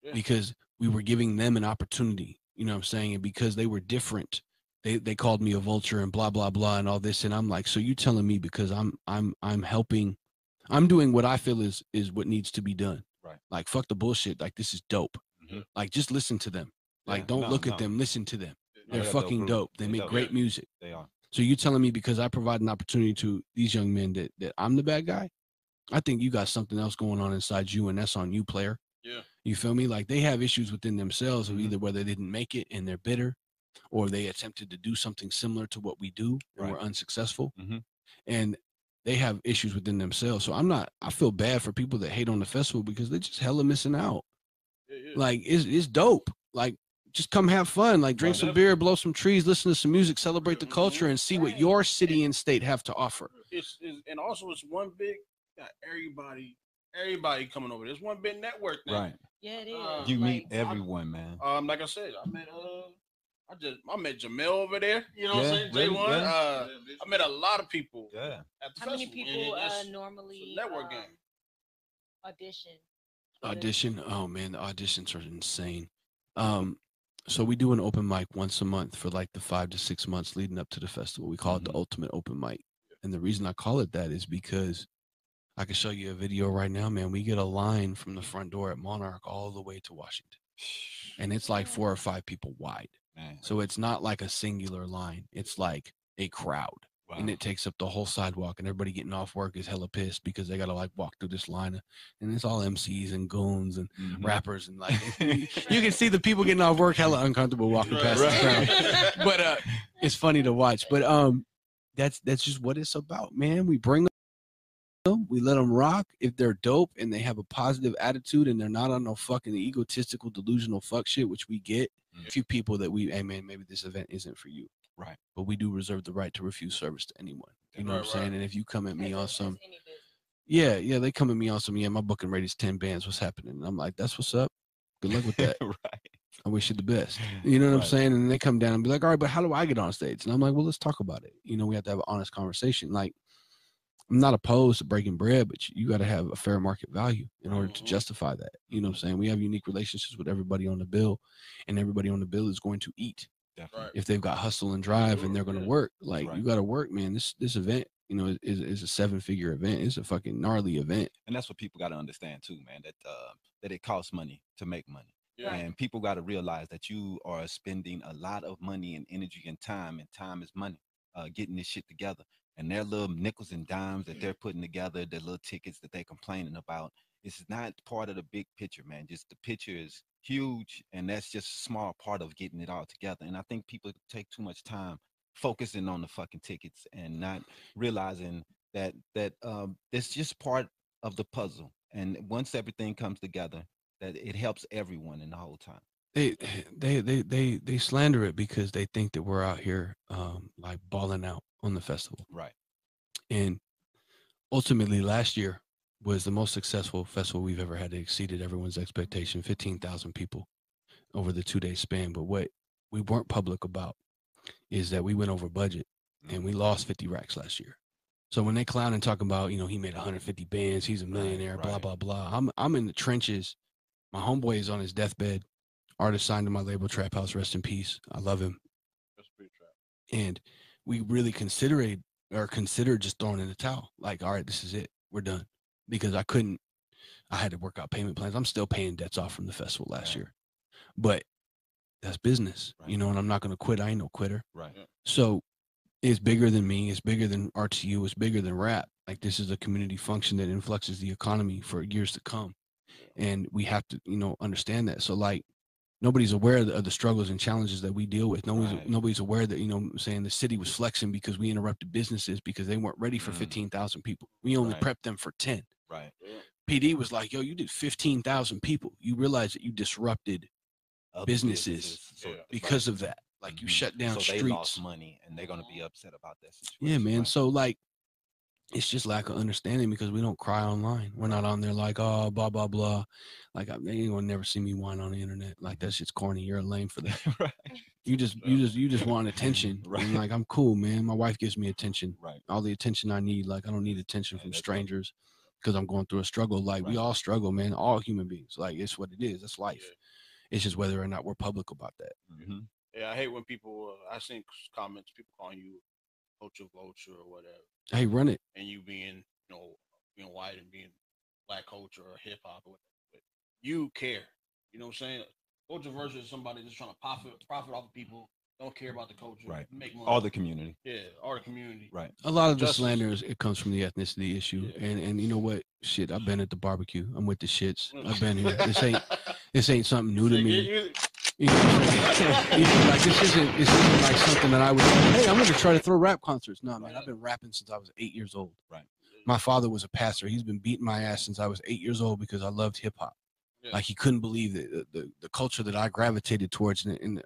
Yeah. because we were giving them an opportunity. You know what I'm saying? And because they were different, they they called me a vulture and blah blah blah and all this. And I'm like, so you telling me because I'm I'm I'm helping, I'm doing what I feel is is what needs to be done. Right. Like fuck the bullshit. Like this is dope. Mhm. Like just listen to them. Like Yeah, don't no, look no. at them. Listen to them. They're dope fucking dope. They They're make dope. great Yeah. music. They are. So you telling me because I provide an opportunity to these young men that that I'm the bad guy? I think you got something else going on inside you, and that's on you, player. Yeah. You feel me? Like they have issues within themselves of Mhm. either whether they didn't make it and they're bitter, or they attempted to do something similar to what we do and Right. were unsuccessful. Mhm. And they have issues within themselves. So I'm not. I feel bad for people that hate on the festival because they're just hella missing out. Yeah, yeah. Like it's it's dope. Like just come have fun. Like drink Right. some beer, blow some trees, listen to some music, celebrate the culture, Mhm. and see what your city and state have to offer. it's, it's and also it's one big got everybody everybody coming over. There's one big network now. Right. Yeah, it is. Uh, You like, meet everyone, man. Um, like I said, I met uh, I just I met Jamel over there. You know what I'm saying? J really, one. yeah. Uh, I met a lot of people Yeah. at the How many festival, and people uh, normally network um, game. audition? Audition. Oh man, the auditions are insane. Um, so we do an open mic once a month for like the five to six months leading up to the festival. We call it the Mhm. ultimate open mic. And the reason I call it that is because I can show you a video right now, man. We get a line from the front door at Monarch all the way to Washington. And it's like four or five people wide. Man. So it's not like a singular line. It's like a crowd. Wow. And it takes up the whole sidewalk and everybody getting off work is hella pissed because they gotta like walk through this line. And it's all MCs and goons and Mhm. rappers and like <laughs> you can see the people getting off work hella uncomfortable walking Right, past the crowd. <laughs> But uh it's funny to watch. But um that's that's just what it's about, man. We bring them, we let them rock. If they're dope and they have a positive attitude and they're not on no fucking egotistical, delusional fuck shit, which we get. Mm. A few people that we, hey man, maybe this event isn't for you. Right. But we do reserve the right to refuse service to anyone. You know what I'm Right, saying? right. And if you come at me as- on some yeah, yeah, they come at me on some, yeah, my booking rate is 10 bands. What's happening? And I'm like, that's what's up. Good luck with <laughs> that. right. I wish you the best. You know what I'm saying? And they come down and be like, all right, but how do I get on stage? And I'm like, well, let's talk about it. You know, we have to have an honest conversation. Like, I'm not opposed to breaking bread, but you, got to have a fair market value in order to Mhm. justify that. You know what I'm saying? We have unique relationships with everybody on the bill, and everybody on the bill is going to eat Definitely. If they've got hustle and drive and they're going to work. Like, Right. you got to work, man. This this event, you know, is, is a seven figure event. It's a fucking gnarly event. And that's what people got to understand too, man. That uh, that it costs money to make money. Yeah. And people got to realize that you are spending a lot of money and energy and time, and time is money, uh, getting this shit together. And their little nickels and dimes that they're putting together, their little tickets that they're complaining about, it's not part of the big picture, man. Just the picture is huge, and that's just a small part of getting it all together. And I think people take too much time focusing on the fucking tickets and not realizing that that um, it's just part of the puzzle. And once everything comes together, that it helps everyone in the whole time. They they they they they slander it because they think that we're out here um like balling out on the festival. Right. and ultimately last year was the most successful festival we've ever had it exceeded everyone's expectation 15,000 people over the two day span. But what we weren't public about is that we went over budget and we lost 50 racks last year. So when they clown and talk about you know he made 150 bands he's a Right, millionaire blah blah blah i'm i'm in the trenches. My homeboy is on his deathbed artist signed to my label trap house rest in peace. I love him. That's pretty trap. and we really considered or considered just throwing in the towel like all right this is it. We're done. Because i couldn't i had to work out payment plans. I'm still paying debts off from the festival last Right. year. But that's business you know and i'm not going to quit. I ain't no quitter. Right. so it's bigger than me. It's bigger than rtu it's bigger than rap. Like this is a community function that influxes the economy for years to come. And we have to you know understand that. So like nobody's aware of the, of the struggles and challenges that we deal with nobody's Right. nobody's aware that you know saying the city was flexing because we interrupted businesses because they weren't ready for Mm. 15,000 people we only Right. prepped them for 10 Right. pd was like yo you did 15,000 people you realize that you disrupted Other Businesses, so- Yeah. right. because of that like you Mhm. shut down so streets they lost money and they're gonna be upset about that situation. yeah man Right. so like it's just lack of understanding because we don't cry online. We're not on there like, oh, blah blah blah. Like I, anyone never see me whine on the internet. Like that shit's corny. You're a lame for that. <laughs> right. <laughs> You just you just you just want attention. <laughs> Right. And like I'm cool, man. My wife gives me attention. Right. All the attention I need. Like I don't need attention Yeah, from strangers because I'm going through a struggle. Like we all struggle, man. All human beings. Like it's what it is. That's life. Yeah. It's just whether or not we're public about that. Mhm. Yeah, I hate when people. Uh, I seen comments people calling you culture vulture or whatever, Hey, run it. and you being you know being white and being black culture or hip hop or whatever. But you care. You know what I'm saying? Culture versus somebody just trying to profit profit off of people. Don't care about the culture. Right. Make money. All the community. yeah, all the community. Right. A lot of the Justice. slander is it comes from the ethnicity issue. Yeah. And and you know what? Shit, I've been at the barbecue. I'm with the shits. <laughs> I've been here. This ain't this ain't something new to Say, me. You- know what I'm saying? You know, like this isn't this isn't like something that I would say, hey, I'm gonna try to throw rap concerts. No, man, I've been rapping since I was eight years old. Right. My father was a pastor. He's been beating my ass since I was eight years old because I loved hip hop. Yeah. Like he couldn't believe. The, the the culture that I gravitated towards and, and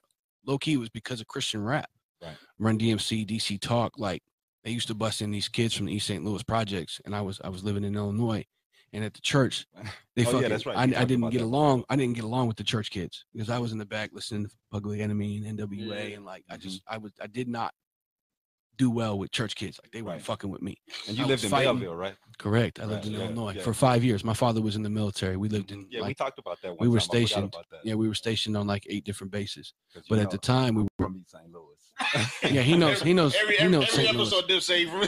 low key was because of Christian rap. Right. Run DMC, DC Talk, like they used to bust in these kids from the East St. Louis projects, and I was I was living in Illinois, and at the church, they Oh, yeah, fucking, that's right. I, I didn't get that. along. I didn't get along with the church kids because I was in the back listening to Public Enemy and NWA, Yeah. and like I Mhm. just I was I did not do well with church kids. Like they weren't Right. fucking with me. And you I lived in fighting. Belleville, right? Correct. I Right, lived in yeah, Illinois yeah. for five years. My father was in the military. We lived in Yeah, we talked about that. One we were time. Stationed- about that. yeah we were stationed on like eight different bases. 'Cause you But at the time we were from East St. Louis. <laughs> yeah he knows he knows Every, he knows every St. Episode, Dip say from.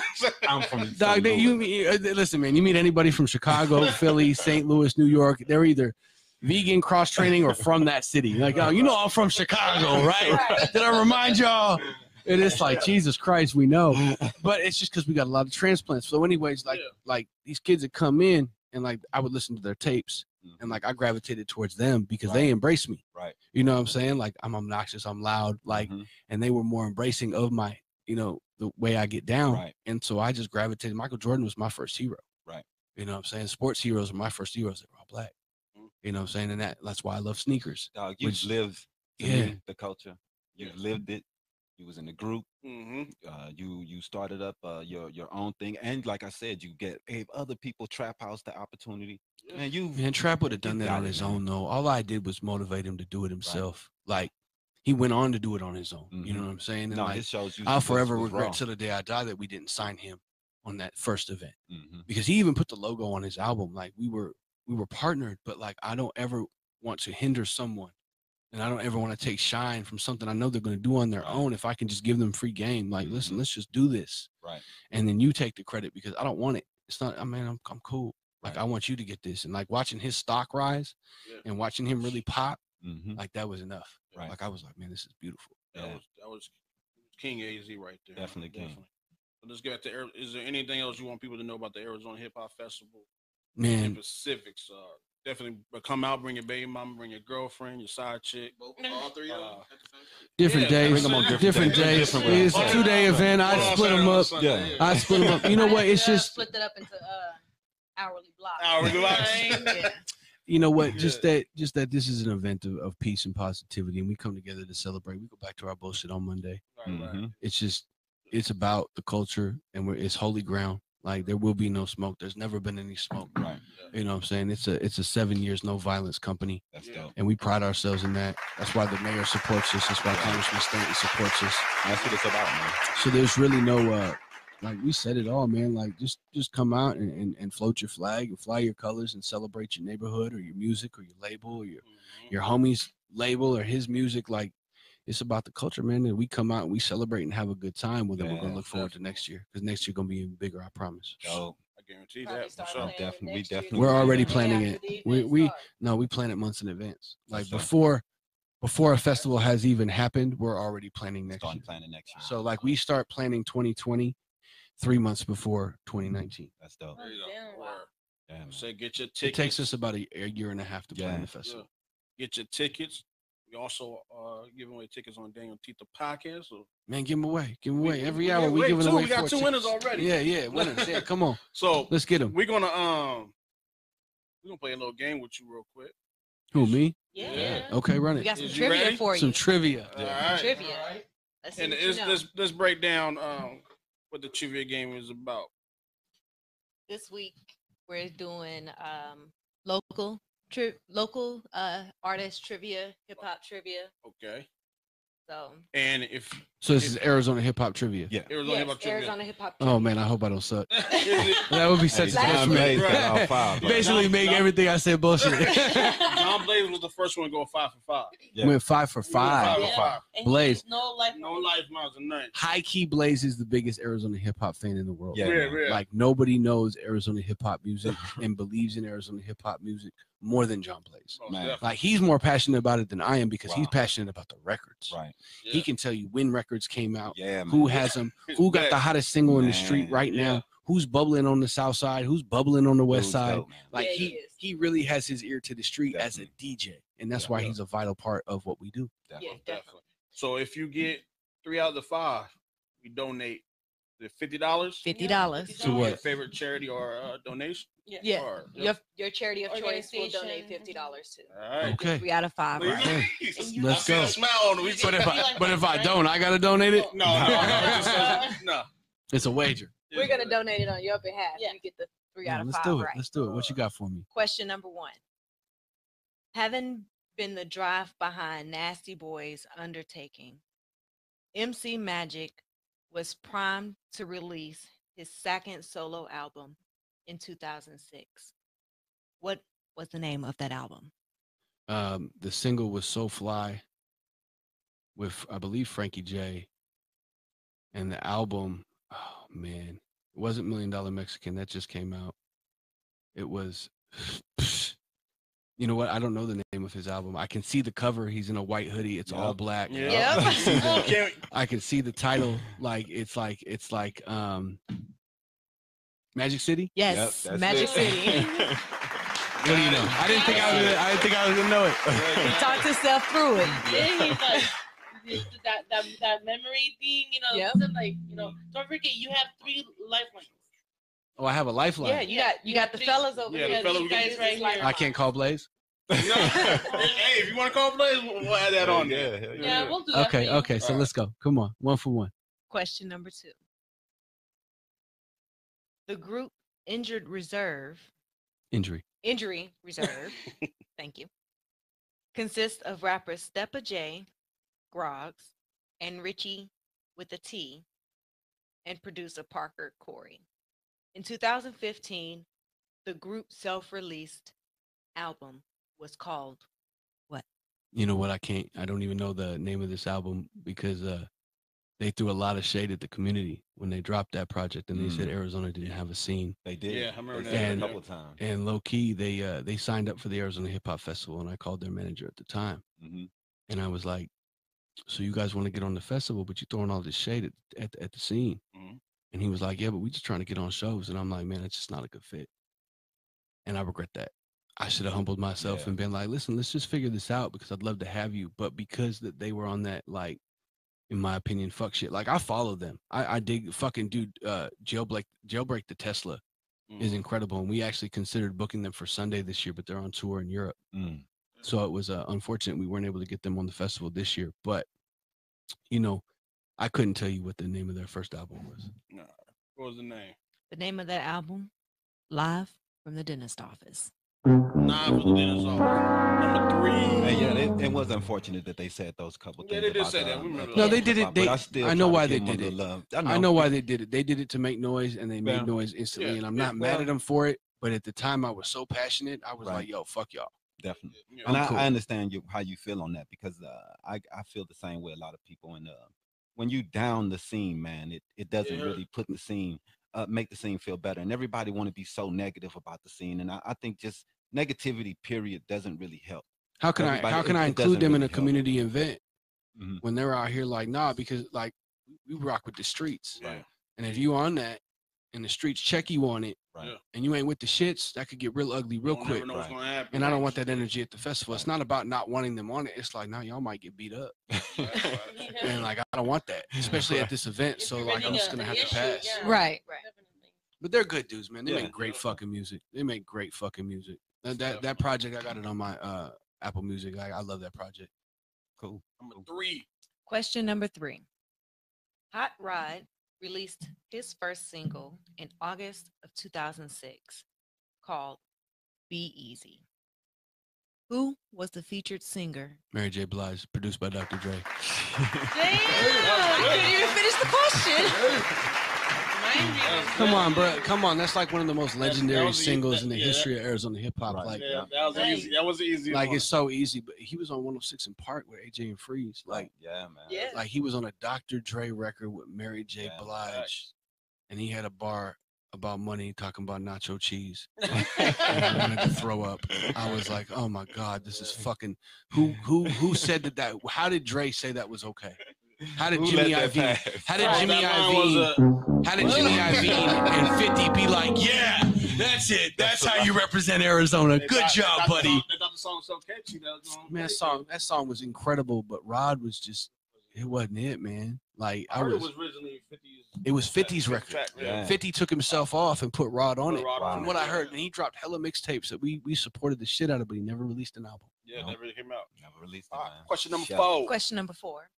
I'm from Dog, they, you Louis. meet- uh, listen, man. You meet anybody from Chicago, <laughs> Philly, St. Louis, New York? They're either vegan cross training or from that city. Like, oh, you know, I'm from Chicago, right? Did I remind y'all? It is like Jesus Christ, we know, <laughs> but it's just because we got a lot of transplants. So, anyways, like, Yeah. like these kids that come in and like I would listen to their tapes Mhm. and like I gravitated towards them because they embraced me. Right. You know what I'm saying? Like I'm obnoxious, I'm loud, like, Mhm. and they were more embracing of my, you know, the way I get down. Right. And so I just gravitated. Michael Jordan was my first hero. Right. You know what I'm saying? Sports heroes were my first heroes. They were all black. Mhm. You know what I'm saying? And that that's why I love sneakers. Dog, you've Which- lived yeah. the culture. You've lived it. You was in the group. hmm Uh, you you started up uh, your your own thing, and like I said, you get gave other people trap house the opportunity. Man, you Man, Trap would have done that on his man. own though. All I did was motivate him to do it himself. Like he went on to do it on his own. You know Mhm. what I'm saying? And No, like it shows you. I'll forever regret raw. till the day I die that we didn't sign him on that first event. Mhm. because he even put the logo on his album. Like we were we were partnered, but like I don't ever want to hinder someone, and I don't ever want to take shine from something I know they're going to do on their own. If I can just give them free game, like listen, Mhm. let's just do this, Right. and then you take the credit because I don't want it. It's not. I mean, I'm I'm cool. Like Right. I want you to get this, and like watching his stock rise Yeah. and watching him really pop, Mhm. like that was enough. Right. Like I was like, man, this is beautiful. That Yeah. was that was King AZ right there. Definitely King. But let's get to. Is there anything else you want people to know about the Arizona Hip Hop Festival? Man, specifics? Uh, definitely but come out, bring your baby mama, bring your girlfriend, your side chick. All three of them Uh, at the same time. different Yeah, days, bring 'em on different different days. days. Different. It's a two day event. I split them up. Sunday, Yeah. I split them up. You know what? It's just split it up into uh, hourly blocks. Hourly You know what blocks. <laughs> Yeah. you know what just that just that this is an event of, of peace and positivity and we come together to celebrate we go back to our bullshit on monday Right, right. Mhm. it's just it's about the culture and we're it's holy ground like there will be no smoke. There's never been any smoke. Right. you know what i'm saying? It's a it's a seven years no violence company. That's dope. and we pride ourselves in that. That's why the mayor supports us. That's why congressman stanton supports us. That's what it's about, man. so there's really no uh like we said it all man. Like just just come out and, and, and float your flag and fly your colors and celebrate your neighborhood or your music or your label or your Mhm. your homie's label or his music. Like it's about the culture man and we come out and we celebrate and have a good time well then we're gonna look forward to next year because next year gonna be even bigger i promise Dope. I guarantee Probably that. Sure. Definitely- next year, definitely We're already planning it. We- we- starts. no we plan it months in advance like sure. before before a festival has even happened we're already planning next Starting year planning next year. so like we start planning 2020 three months before 2019 That's dope. There you go. Damn, wow. Word. Yeah, man. Say get your tickets. it takes us about a, a year and a half to plan Yeah. the Yeah. festival Get your tickets. We also uh giving away tickets on Daniel Tita podcast. So, man give them away give them We- away every we- hour we wait, giving two. away We got two winners tickets. already. yeah yeah winners yeah come on <laughs> so let's get them we're gonna um we're gonna play a little game with you real quick. who me Yeah. Yeah. okay run it. We it got some Is trivia ready? for you. some trivia All right. Trivia. Let's see And what you it's, know. let's let's break down um what the trivia game is about. This week we're doing um local tri- local uh artist trivia, hip hop trivia. Okay. So And if So this is Arizona hip hop trivia. Yeah. Arizona yes, hip hop trivia- Arizona hip hop. Oh man, I hope I don't suck. <laughs> <laughs> That would be such Hey, a John detriment. Blaze got all <laughs> five. Yeah. Basically, John- make John- everything I said bullshit. John Blaze was the first one to go five for five. Yeah. Went five for five. Yeah. five. And Blaze. he's No life. No life miles and nothing. High key Blaze is the biggest Arizona hip hop fan in the world. Yeah, Yeah, yeah. Like nobody knows Arizona hip hop music and believes in Arizona hip hop music more than John Blaze. Most Man. Like he's more passionate about it than I am because he's passionate about the records. Right. He can tell you when records came out, Yeah, man. who has them, <laughs> who got the hottest single in the street right yeah. now, who's bubbling on the south side, who's bubbling on the west Dude's side. dope. Like Yeah, he he he really has his ear to the street as a DJ, and that's Yeah. why Yeah. he's a vital part of what we do. Yeah, Definitely. definitely. So if you get three out of the five, we donate the fifty dollars. Fifty dollars. Yeah, To what? Your favorite charity or uh, donation? Yeah. Yeah. Or, Your your charity of choice will donate fifty dollars to. All right. Okay. Three out of five. Right. <laughs> he's- Let's I see the go. Smile on him. He's But if like, I but if I don't, I gotta donate it. no, no, no, <laughs> just, uh, no. It's a wager. We're gonna donate it on your behalf. Yeah. You get the three Yeah, out of let's five do it. right. Let's do it. What you got for me? Question number one. Having been the drive behind Nasty Boy's undertaking, MC Magic was primed to release his second solo album in 2006. What was the name of that album? Um, the single was "So Fly" with I believe Frankie J, and the album. Oh man, it wasn't Million Dollar Mexican. That just came out. It was. <sighs> You know what? I don't know the name of his album. I can see the cover. He's in a white hoodie. It's all black. Yeah. Yep. I can see the- <laughs> I can see the title. Like it's like it's like um Magic City. Yes, that's Magic it. City. <laughs> What do you know? I didn't think I was. Gonna, I didn't think I was gonna know it. <laughs> he talked himself through it. <laughs> Then he's like, that, that, that memory thing, you know, Yep. like, you know, don't forget you have three lifelines. Oh, I have a lifeline. Yeah, you got you got the three- fellas over Yeah, the here. fellas You guys right here. I can't call Blaze. No. hey, if you want to call Blaze, we'll, we'll add that on Yeah, there. hell Yeah, we'll do that. Okay, okay. So Alright. let's go. Come on, one for one. Question number two. The group Injured Reserve, Injury. Injury <laughs> Reserve, thank you, consists of rappers Stepa J, Groggs, and Richie with a T, and producer Parker Corey. In 2015, the group self released album was called what? You know what? I can't. I don't even know the name of this album because uh, they threw a lot of shade at the community when they dropped that project, and they said Arizona didn't have a scene. They did. Yeah, I remember that. And- a couple of times. And low key, they uh, they signed up for the Arizona Hip Hop Festival, and I called their manager at the time, hmm and I was like, "So you guys want to get on the festival, but you're throwing all this shade at at, at the scene?" Mhm. And he was like, "Yeah, but we're just trying to get on shows," and I'm like, "Man, it's just not a good fit," and I regret that. I should have humbled myself Yeah. and been like, "Listen, let's just figure this out because I'd love to have you," but because that they were on that like. In my opinion, fuck shit. Like I follow them. I, I dig fucking dude. Uh, jailbreak, jailbreak the Tesla is Mhm. incredible, and we actually considered booking them for Sunday this year, but they're on tour in Europe. Mm. So it was uh, unfortunate we weren't able to get them on the festival this year. But you know, I couldn't tell you what the name of their first album was. No. What was the name? the name of that album, Live from the Dentist Office. Nine for the dinner's. Number three. And yeah, it, it was unfortunate that they said those couple Yeah, things. they did about say that. We remember. No, they did it- they- I, still I know why they did it. love. I know why they did it. They did it to make noise, and they made Yeah. noise instantly. Yeah, And I'm yeah, not mad at them for it. But at the time, I was so passionate. I was Right. like, "Yo, fuck y'all." definitely. Yeah. and I'm I, cool. I understand you how you feel on that because uh, I I feel the same way a lot of people. And uh, when you down the scene, man, it it doesn't Yeah. really put the scene uh, make the scene feel better. And everybody want to be so negative about the scene, and I, I think just negativity period doesn't really help. How can I? How can it- I include doesn't them in really a help. community event Mhm. when they're out here like, nah? Because like we rock with the streets, Yeah. and if you on that, and the streets check you on it, Right. And you ain't with the shits, that could get real ugly real quick. know what's Right. gonna happen. And I don't want that energy at the festival. It's not about not wanting them on it. It's like now y'all might get beat up, <laughs> <laughs> Yeah. and like I don't want that, especially at this event. If So like I'm just gonna the have to pass. yeah. Right, right. But they're good dudes, man. They Yeah. make great Yeah. fucking music. They make great fucking music. That that, that project, I got it on my uh Apple Music. I, I love that project. cool. Number three. Question number three. Hot Rod released his first single in August of 2006 called Be Easy. Who was the featured singer? Mary J. Blige, produced by Dr. Dre. Damn. I couldn't even finish the question. Mind reading. Come on, bro. Come on. That's like one of the most That's- that legendary was singles that- in the yeah, history of Arizona hip hop. Right. Like, Yeah, that was easy. That was easy. like one. it's so easy. But he was on 106 in Park with AJ and Freeze. Oh, like, yeah, man. Yeah. like he was on a Dr. Dre record with Mary J. Yeah, Blige, facts. and he had a bar about money talking about nacho cheese. <laughs> and I wanted to throw up. I was like, oh my god, this is fucking. Who who who said that? That how did Dre say that was okay? How did Who Jimmy let Iovine? How did Jimmy that Iovine? How did Jimmy Iovine and 50 be like, yeah, that's it. That's how you represent Arizona. They Good thought- they job, thought the buddy. song- They thought the song so catchy. That was gonna- Man, that song that song was incredible, but Rod was just it wasn't it, man. Like I I was, it was originally 50's. it was 50's record. track, Yeah. 50 took himself off and put Rod on Put it. Rod Wow. on From it, what I heard, and he dropped hella mixtapes that we we supported the shit out of, but he never released an album. Yeah, No. that really came out. Never released it, All right, question number Shut four. Question number four,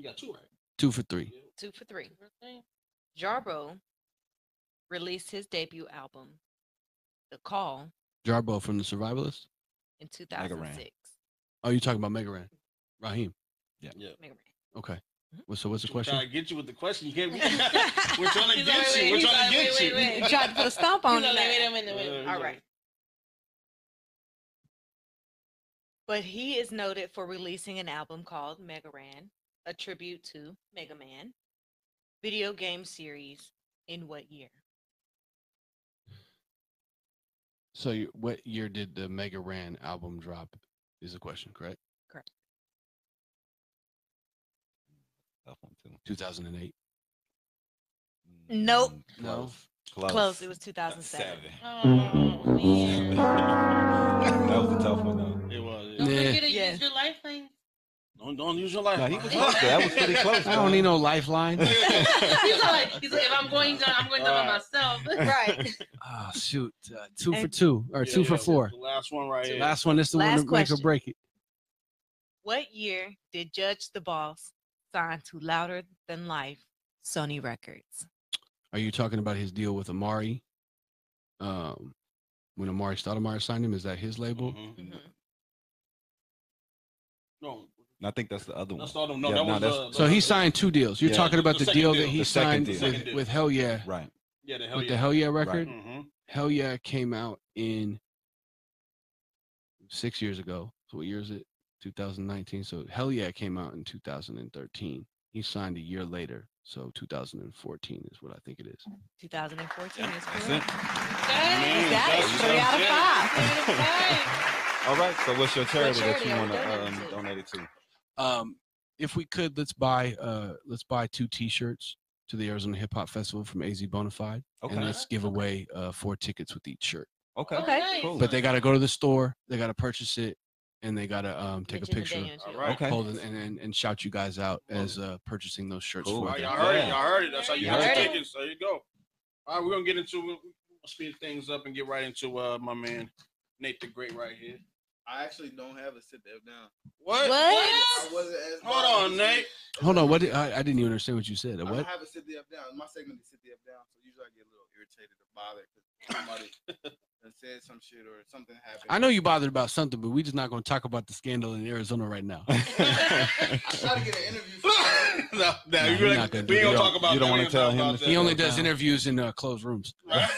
You got two right. Two for three. two for three. Jarbo released his debut album, The Call, Jarbo from the Survivalists. in 2006. Oh, you talking about Mega Ran? Raheem. Yeah. Mega Okay. Mhm. Well, so what's the We're trying question? to get you with the question. You can't. <laughs> We're trying to get like, you. wait, We're trying to get wait, you. wait, You wait. tried to put a stomp He's on like, it. wait a minute, wait a minute. Uh, All right. But he is noted for releasing an album called Mega Ran, a tribute to Mega Man, video game series in what year? So, you, what year did the Mega Ran album drop? Is the question correct? Tough one, too. 2008. Nope. Mm, No. Close. Close. Close. It was 2007. Seven. Oh, man. <laughs> that was a tough one, though. It was. Don't Yeah. forget to Yeah. use your lifeline. Don't don't use your life. No, he was close. though. That was pretty <laughs> close. I don't need no lifeline. <laughs> he's like, he's like, if I'm going down, I'm going down by Alright. myself. <laughs> Right. Oh shoot, uh, two for two or Yeah, two for four. The last one right here. Last one. This is the one Last to make or question. break it. What year did Judge Da Boss sign to Louder Than Life Sony Records? Are you talking about his deal with Amar'e? Um, when Amar'e Stoudemire signed him, is that his label? Mhm. Mhm. No, I think that's the other one. that's all. No, Yeah, that no, was. that's- So he signed two deals. You're Yeah. talking about The the, deal deal. that he The signed deal. with, deal. with Hell Yeah, Right. Yeah, the hell with yeah. the Hell Yeah record. hmm Hell Yeah came out in six years ago. So what year is it? 2019. So Hell Yeah came out in 2013. He signed a year later. So 2014 is what I think it is. 2014 is That's correct. it. Dang. You got it. That's- Three out of that's five. All right. So what's your charity, that charity you want to um, to? donate it to? Um, if we could, let's buy uh let's buy two T-shirts to the Arizona Hip Hop Festival from AZ Bonafide, Okay. and let's give away uh four tickets with each shirt. Okay. Okay. Cool. But they got to go to the store, they got to purchase it, and they got to um take Mention a picture, day and right. Okay. hold and, and and shout you guys out as uh purchasing those shirts Cool. For right, y'all heard it. Yeah. Y'all heard it. That's how you You get your heard it. tickets. There you go. All right, we're gonna get into we'll speed things up and get right into uh my man Nate the Great right here. I actually don't have a sit there down. What? What? I wasn't as Hold on, Nate. Hold on, what? Did, I, I didn't even understand what you said. I A don't what? have a sit there down. My segment is sit down, so usually I get a little irritated or bothered because somebody that <laughs> said some shit or something happened. I know you bothered about something, but we're just not going to talk about the scandal in Arizona right now. <laughs> <laughs> I try to get an interview. <laughs> no, no, Nah, you you're really, not gonna we do ain't that. gonna talk about You don't wanna tell him talk to about he sit only down. does interviews in uh, closed rooms. Right?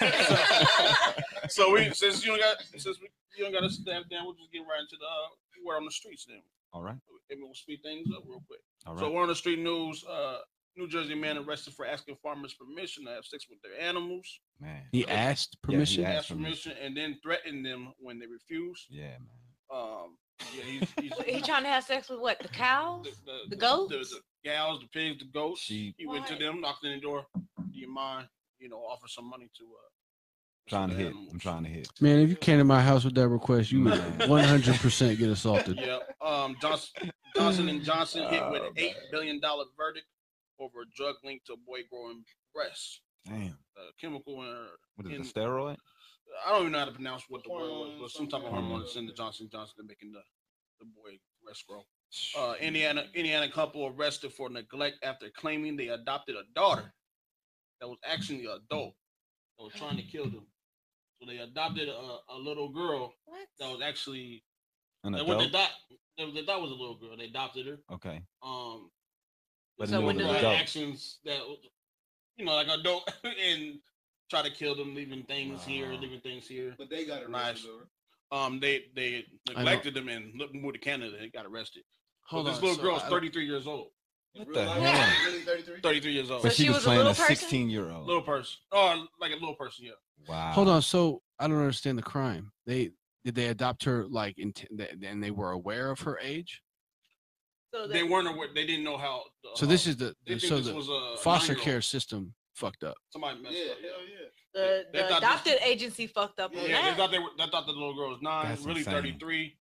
so, so we since you don't got since we, you don't got to stand down, we'll just get right into the uh, word on the streets then. All right. And we'll speed things up real quick. All So we're on the street news. Uh, New Jersey man arrested for asking farmers permission to have sex with their animals. Man. He asked Yeah, he permission. asked Asked permission and then threatened them when they refused. Yeah, man. Um, yeah, he's, he's He trying to have sex with what? The cows? the, the goats? the, the gals, the pigs, the goats. Sheep. He went to them, knocked on the door. Do you mind, you know, offer some money to uh Trying to the hit. I'm trying to hit. Man, if you came to my house with that request, you would 100% get assaulted. <laughs> Yeah. Um, Johnson, Johnson and Johnson hit with Oh, an eight billion dollar verdict over a drug linked to boy growing breasts. Damn. Uh, chemical in, What is in it? A steroid? I don't even know how to pronounce what the word was, but some type of something. hormone that's in the Johnson Johnson to making the the boy breast grow. Uh, Indiana Indiana couple arrested for neglect after claiming they adopted a daughter that was actually an adult that was trying to kill them. So they adopted a, a little girl What? that was actually An that what they adult? thought they, they thought was a little girl. They adopted her. Okay. Um, But So it when was the- adult. actions that you know like adult <laughs> and try to kill them, leaving things here, leaving things here. But they got arrested. Nice. Um, they they neglected them and looked- moved to Canada and got arrested. Hold this on. This little so girl is I- 33 years old. What real the life, hell? Really 33? 33 years old. So But she she was was playing a 16 year old. little person. Oh, like a little person. Yeah. Wow. Hold on. So I don't understand the crime. They did they adopt her like in and they were aware of her age. So They weren't aware. They didn't know how. So this uh, is the, the so the was foster care system fucked up. Somebody messed Yeah, up. hell yeah. the, They the thought this- adopted agency fucked up on Yeah, Yeah, they thought they were. They thought the little girl was nine. That's really insane. 33.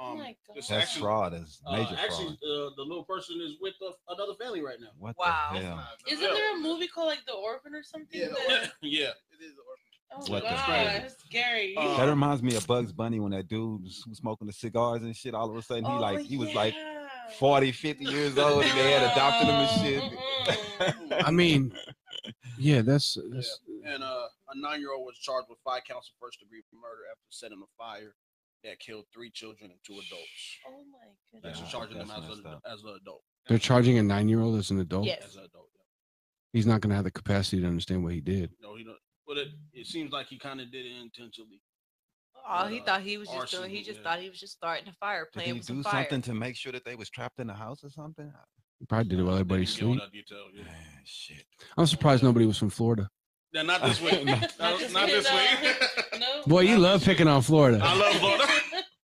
Oh Um, my God. That's actually- fraud. That's uh, major actually, fraud. uh, the little person is with the, another family right now. What Wow. the hell? Isn't there a movie called like The Orphan or something? Yeah, that- <laughs> yeah. It is an orphan. Oh What God, hell? it's scary. Uh, That reminds me of Bugs Bunny when that dude was was smoking the cigars and shit. All of a sudden, he Oh, like he was like yeah. 40, 50 years old, and they had adopted him and shit. I mean, yeah, that's that's And uh, a nine-year-old was charged with five counts of first-degree murder after setting a fire that killed three children and two adults. Oh my They're goodness. Yeah, charging them as a, as an adult. they're charging a nine year old as an adult. Yes. As an adult. Yeah. He's not going to have the capacity to understand what he did. No, he don't. But it, it seems like he kind of did it intentionally. Oh, he thought he was just doing. He just yeah. thought he was just starting a fire, Did playing he with some do fire. something to make sure that they was trapped in the house or something? He probably did it while They everybody didn't get all sleep. that detail, yeah. Man, shit. I'm surprised nobody was from Florida. Yeah, not this way. Not not, Not not this this way, way. no. <laughs> No. Boy, you Not love picking on Florida. I love <laughs> Florida.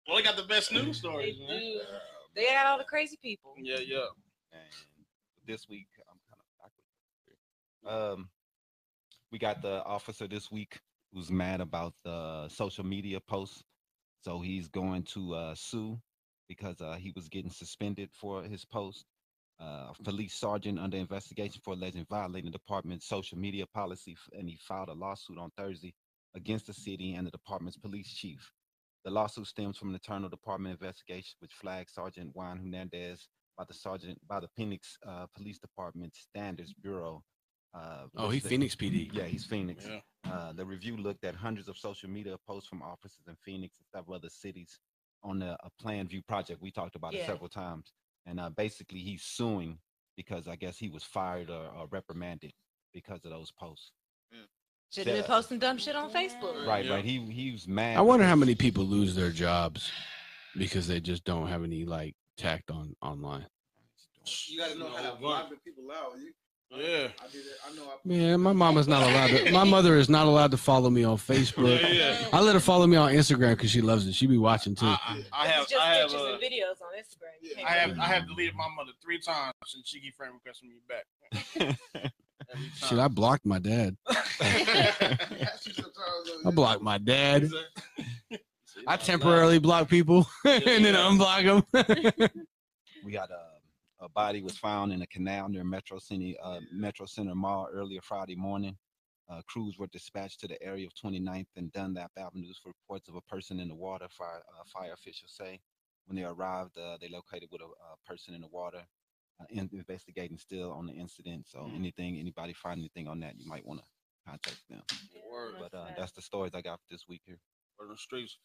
well, they got the best news They stories, man. do. They had all the crazy people. Yeah, yeah. And this week, I'm kind of backwards. Um, we got the officer this week who's mad about the social media posts, so he's going to uh, sue because uh, he was getting suspended for his post. Uh, police sergeant under investigation for alleging violating the department's social media policy, and he filed a lawsuit on Thursday against the city and the department's police chief. The lawsuit stems from an internal department investigation which flagged Sergeant Juan Hernandez by the sergeant by the Phoenix uh, Police Department Standards Bureau. Uh, Oh, which he the- Phoenix PD. Yeah, he's Phoenix. Yeah. Uh, the review looked at hundreds of social media posts from officers in Phoenix and several other cities on the a Plain View project. We talked about it several times, and uh, basically he's suing because I guess he was fired or, or reprimanded because of those posts. Should have been posting dumb shit on Facebook. Right, Yeah. right. He he was mad. I wonder how many people lose their jobs because they just don't have any like tact on online. You gotta know how to block the people out. You, Yeah. I did it. I know. I Man, my mama's not allowed to. My mother is not allowed to follow me on Facebook. Yeah, yeah. I let her follow me on Instagram because she loves it. She be watching too. I, I, I have, just I have, pictures uh, and videos on Instagram. You Yeah. I have, I have deleted my mother three times and she keep friend requesting me back. <laughs> Every Shit, I blocked my dad. <laughs> I blocked my dad. I temporarily block people <laughs> and then unblock them. we got a, a body was found in a canal near Metro City, uh, Metro Center Mall earlier Friday morning. Uh, crews were dispatched to the area of 29th and Dunlap Avenues for reports of a person in the water. Fire, uh, fire officials say when they arrived, uh, they located with a, a person in the water. Uh, in, investigating still on the incident. So Mhm. anything, anybody find anything on that, you might want to contact them. Word. But uh, that's the stories I got for this week here. Word on the streets.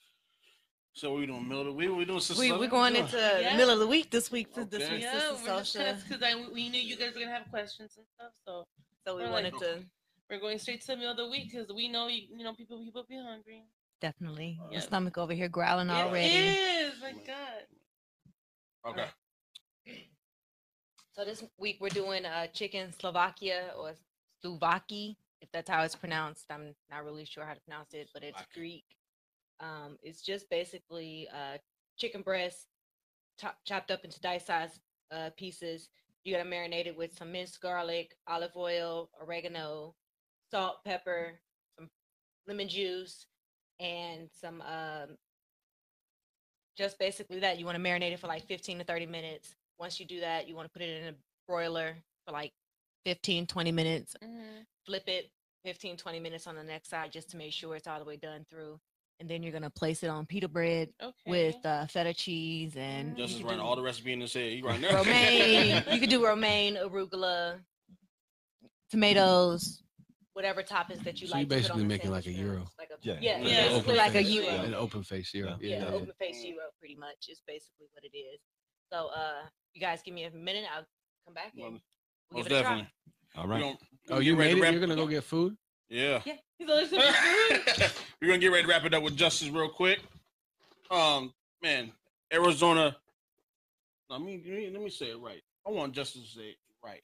So we doing middle of the week? What we doing? sister? We What we're going into Yeah. the middle of the week this week. For this Okay. week's Yeah, Sister we're just Social. because we knew you guys were gonna have questions and stuff, so So we we're like- wanted to we're going straight to the middle of the week because we know you, you know people people be hungry. definitely. Uh, Your stomach over here growling It already. is my God. Okay. So this week we're doing uh, chicken Slovakia or Slovaki, if that's how it's pronounced. I'm not really sure how to pronounce it, but it's Slovakia. Greek. Um, it's just basically uh, chicken breast chop- chopped up into dice-sized uh, pieces. You gotta marinate it with some minced garlic, olive oil, oregano, salt, pepper, some lemon juice, and some um, just basically that. You want to marinate it for like 15 to 30 minutes. Once you do that, you want to put it in a broiler for like 15, 20 minutes. Mhm. Flip it 15, 20 minutes on the next side just to make sure it's all the way done through. And then you're gonna place it on pita bread Okay. with uh, feta cheese and you Justice could running all the recipe in his head. He right now. romaine. you could do romaine, arugula, tomatoes, whatever toppings that you like. So you like. to put basically on making like a sandwich gyro. Like a, Yeah. yeah, Like yeah, an open like a face. gyro. Yeah. An open face gyro. Yeah. Yeah, Yeah. open face gyro, pretty much is basically what it is. So, uh, you guys give me a minute. I'll come back in. Well, We'll Most give it a try. definitely. All We right. Oh, we you get ready made it. You're gonna go get food. Yeah. Yeah. <laughs> He's always gonna be food. We're gonna get ready to wrap it up with justice real quick. Um, man, Arizona. Let me let me, say it right. I want justice to say it right,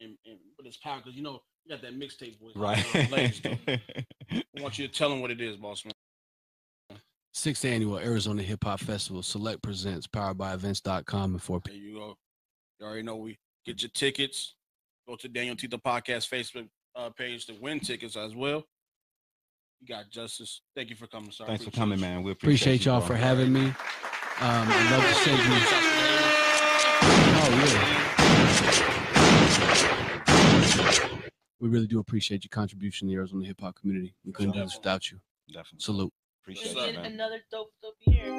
and and with his power, because you know you got that mixtape voice. Right. <laughs> I want you to tell him what it is, boss man. Sixth annual Arizona Hip Hop Festival Select presents powered by events.com and 4 There you go. You already know we get your tickets. Go to Daniel Tito Podcast Facebook uh, page to win tickets as well. You got justice. Thank you for coming, sir. Thanks for coming, you. man. We Appreciate appreciate, you, y'all bro. for having me. Um, I'd love to send you. Oh, yeah. We really do appreciate your contribution to the Arizona hip hop community. We couldn't do this without you. Definitely. Salute. Appreciate And Yes, you, sir. then man. another dope, dope year.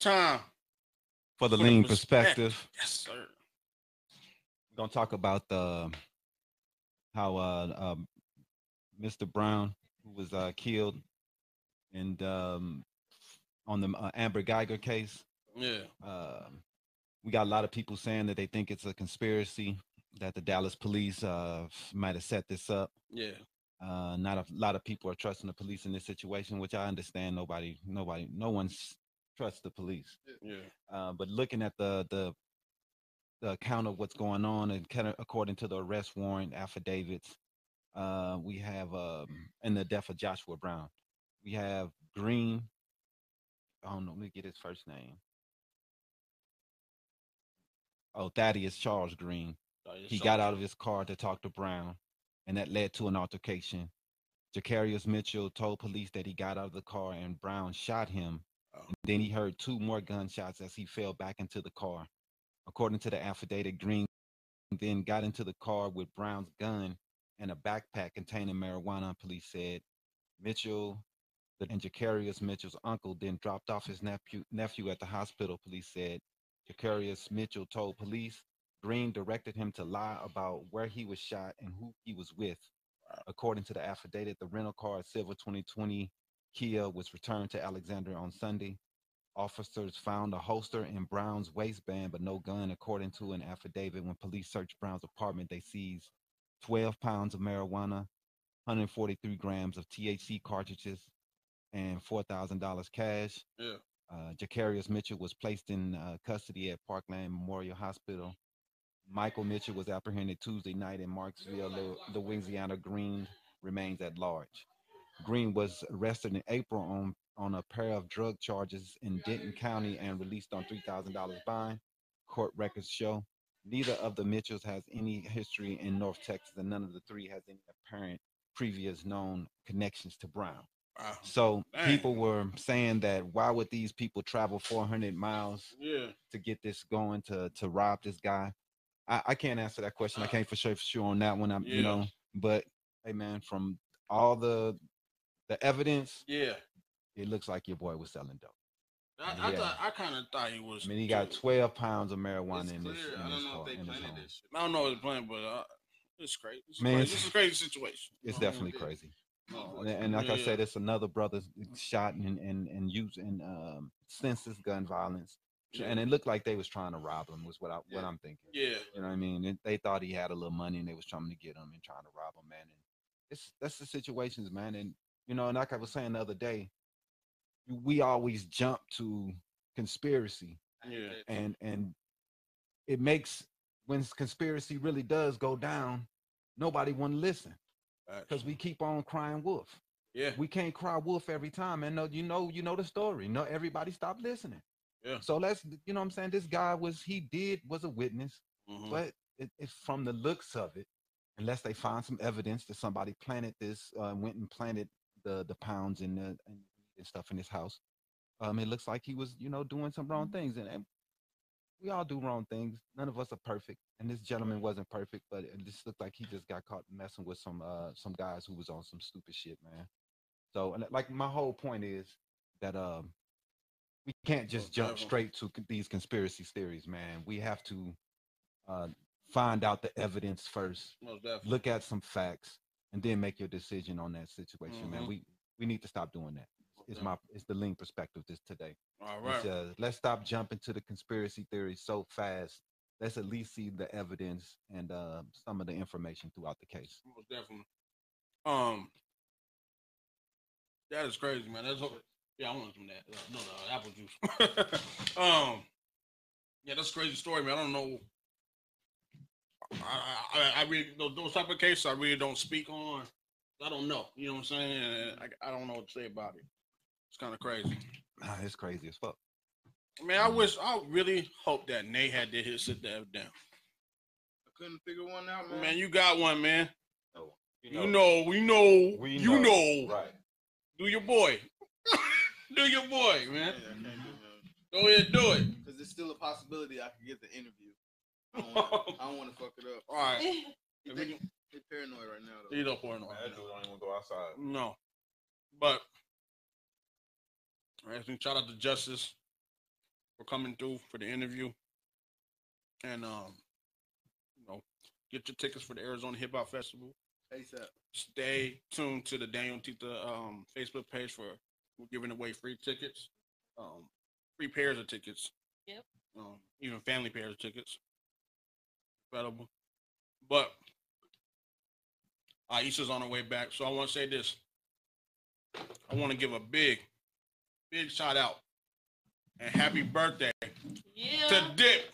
Time. For the For the Laveen perspective. perspective, Yes, sir. we're gonna talk about the how uh, um, Mr. Brown, who was uh, killed, and um, on the uh, Amber Geiger case, Yeah. um, we got a lot of people saying that they think it's a conspiracy that the Dallas police uh, might have set this up. Yeah. Uh, not a lot of people are trusting the police in this situation, which I understand. Nobody, nobody, no one's trusts the police. Yeah. Uh, but looking at the the the account of what's going on, and kind of according to the arrest warrant affidavits, uh, we have um, in the death of Joshua Brown, we have Green. I don't know. Let me get his first name. Oh, Thaddeus Charles Green. Oh, yeah, He so- got out of his car to talk to Brown, and that led to an altercation. Jacarius Mitchell told police that he got out of the car and Brown shot him. And then he heard two more gunshots as he fell back into the car. According to the affidavit, Green then got into the car with Brown's gun and a backpack containing marijuana, police said. Mitchell and Jacarius Mitchell's uncle then dropped off his nephew, nephew at the hospital, police said. Jacarius Mitchell told police Green directed him to lie about where he was shot and who he was with. According to the affidavit, the rental car Silver 2020 Kia was returned to Alexandria on Sunday. Officers found a holster in Brown's waistband, but no gun. According to an affidavit, when police searched Brown's apartment, they seized 12 pounds of marijuana, 143 grams of THC cartridges, and $4,000 cash. Yeah. Uh, Jacarius Mitchell was placed in uh, custody at Parkland Memorial Hospital. Michael Mitchell was apprehended Tuesday night in Marksville, Louisiana. Green remains at large. Green was arrested in April on, on a pair of drug charges in Denton County and released on $3,000 bond. Court records show neither of the Mitchells has any history in North Texas, and none of the three has any apparent previous known connections to Brown. Wow. So Dang. people were saying that why would these people travel 400 miles Yeah. to get this going to to rob this guy? I, I can't answer that question. I uh. can't for sure for sure on that one. I'm Yeah. you know, but hey man, from all the the evidence, Yeah. it looks like your boy was selling dope. I, I Yeah. thought I kind of thought he was. I mean, he got 12 pounds of marijuana It's in clear. this I don't know car, if they in planted this shit. I don't know his plan, but uh, it's crazy. It's Man, crazy. it's- This is a crazy situation. It's Oh, definitely yeah. crazy. No, And, and like I said, it's another brother shot and and and using um senseless gun violence. And it looked like they was trying to rob him. Was what I what Yeah. I'm thinking. Yeah. You know what I mean? And they thought he had a little money and they was trying to get him and trying to rob him, man. And it's that's the situations, man. And you know, and like I was saying the other day, we always jump to conspiracy Yeah. and and it makes when conspiracy really does go down, nobody want to listen because we keep on crying wolf. Yeah. We can't cry wolf every time, and no, you know, you know the story. No, everybody stop listening. Yeah. So let's, you know, what I'm saying this guy was he did was a witness, Mhm. but it, it's from the looks of it, unless they find some evidence that somebody planted this, uh, went and planted the the pounds and the and, stuff in his house. Um, it looks like he was, you know, doing some wrong things, and, and we all do wrong things. None of us are perfect, and this gentleman wasn't perfect, but it just looked like he just got caught messing with some uh some guys who was on some stupid shit, man. So, and like my whole point is that um we can't just jump straight to these conspiracy theories, man. We have to uh find out the evidence first, Most definitely. look at some facts, and then make your decision on that situation, man. Mhm. We we need to stop doing that. It's Yeah. my it's the Laveen perspective this today. All It's, right. uh, let's stop jumping to the conspiracy theories so fast. Let's at least see the evidence and uh, some of the information throughout the case. Most definitely. Um, that is crazy, man. That's yeah. I want some of that. Uh, no, no, apple juice. <laughs> um, yeah, that's a crazy story, man. I don't know. I, I, I really those, those type of cases I really don't speak on. I don't know. You know what I'm saying? I, I don't know what to say about it. It's kind of crazy. Ah, it's crazy as fuck. Man, I wish I really hope that Nate had did his sit there down. I couldn't figure one out, man. Man, you got one, man. Oh, You know, we know, We you know. know. right? Do your boy. <laughs> do your boy, Yeah, man. I can't do. Go ahead, do it. Because there's still a possibility I could get the interview. I don't wanna- <laughs> I don't want to fuck it up. All right. He <laughs> If think- can, he paranoid right now, though. you don't pour it on. don't even go outside. No. But all right, so shout out to Justice for coming through for the interview. And um, you know, get your tickets for the Arizona Hip Hop Festival. ASAP. Stay tuned to the Daniel Tita um Facebook page for we're giving away free tickets. Um free pairs of tickets. Yep. Um, even family pairs of tickets. Incredible. But Aisha's on her way back. So I want to say this. I want to give a big, big shout out and happy birthday Yeah. to Dip.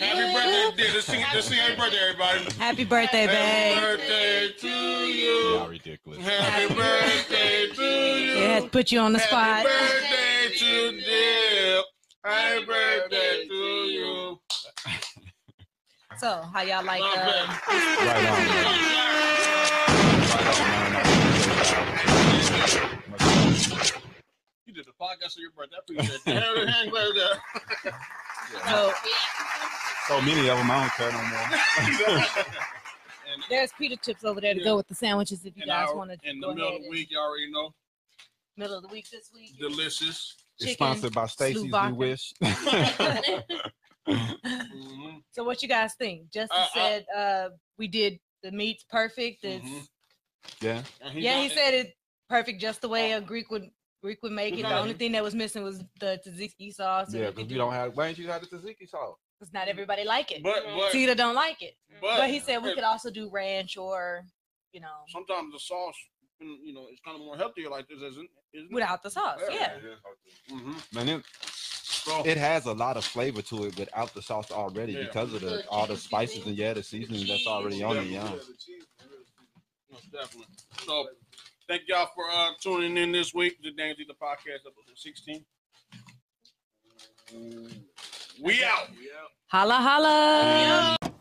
Happy birthday, Dip. Let's sing, let's sing happy birthday, everybody. Happy birthday, Happy babe. birthday to you. ridiculous. Happy birthday to you. It had to put you on the spot. Happy birthday to Dip. Happy birthday to you. So, how y'all like Love uh, Right on. You did the podcast on your birthday. I appreciate that. Happy <laughs> so So many of them, I don't care no more. <laughs> And there's pita chips over there to Yeah. go with the sandwiches if you in, guys want to in the middle of the week, y'all already know. middle of the week this week. Delicious. It's sponsored by Stacy's We Wish. <laughs> Mhm. <laughs> So what you guys think? Justin Uh, uh, said uh we did the meats perfect. It's Mhm. yeah. Yeah, he said it perfect just the way a Greek would Greek would make it. The only thing that was missing was the tzatziki sauce. Yeah, because we don't have. Why ain't you have the tzatziki sauce? because not everybody like it. But, but, Tita don't like it. but, But he said we hey, could also do ranch or you know sometimes the sauce, you know, it's kind of more healthier like this, isn't isn't it? without the sauce. Yeah. Mm-hmm. Man, it, So, it has a lot of flavor to it without the sauce already Yeah. because of the The all the spices and yeah, the seasoning that's already on it. Yeah. Yeah. the cheese is real seasoned. most definitely. So, thank y'all for uh, tuning in this week to Daniel the podcast episode 16. We out. Yeah. Holla holla.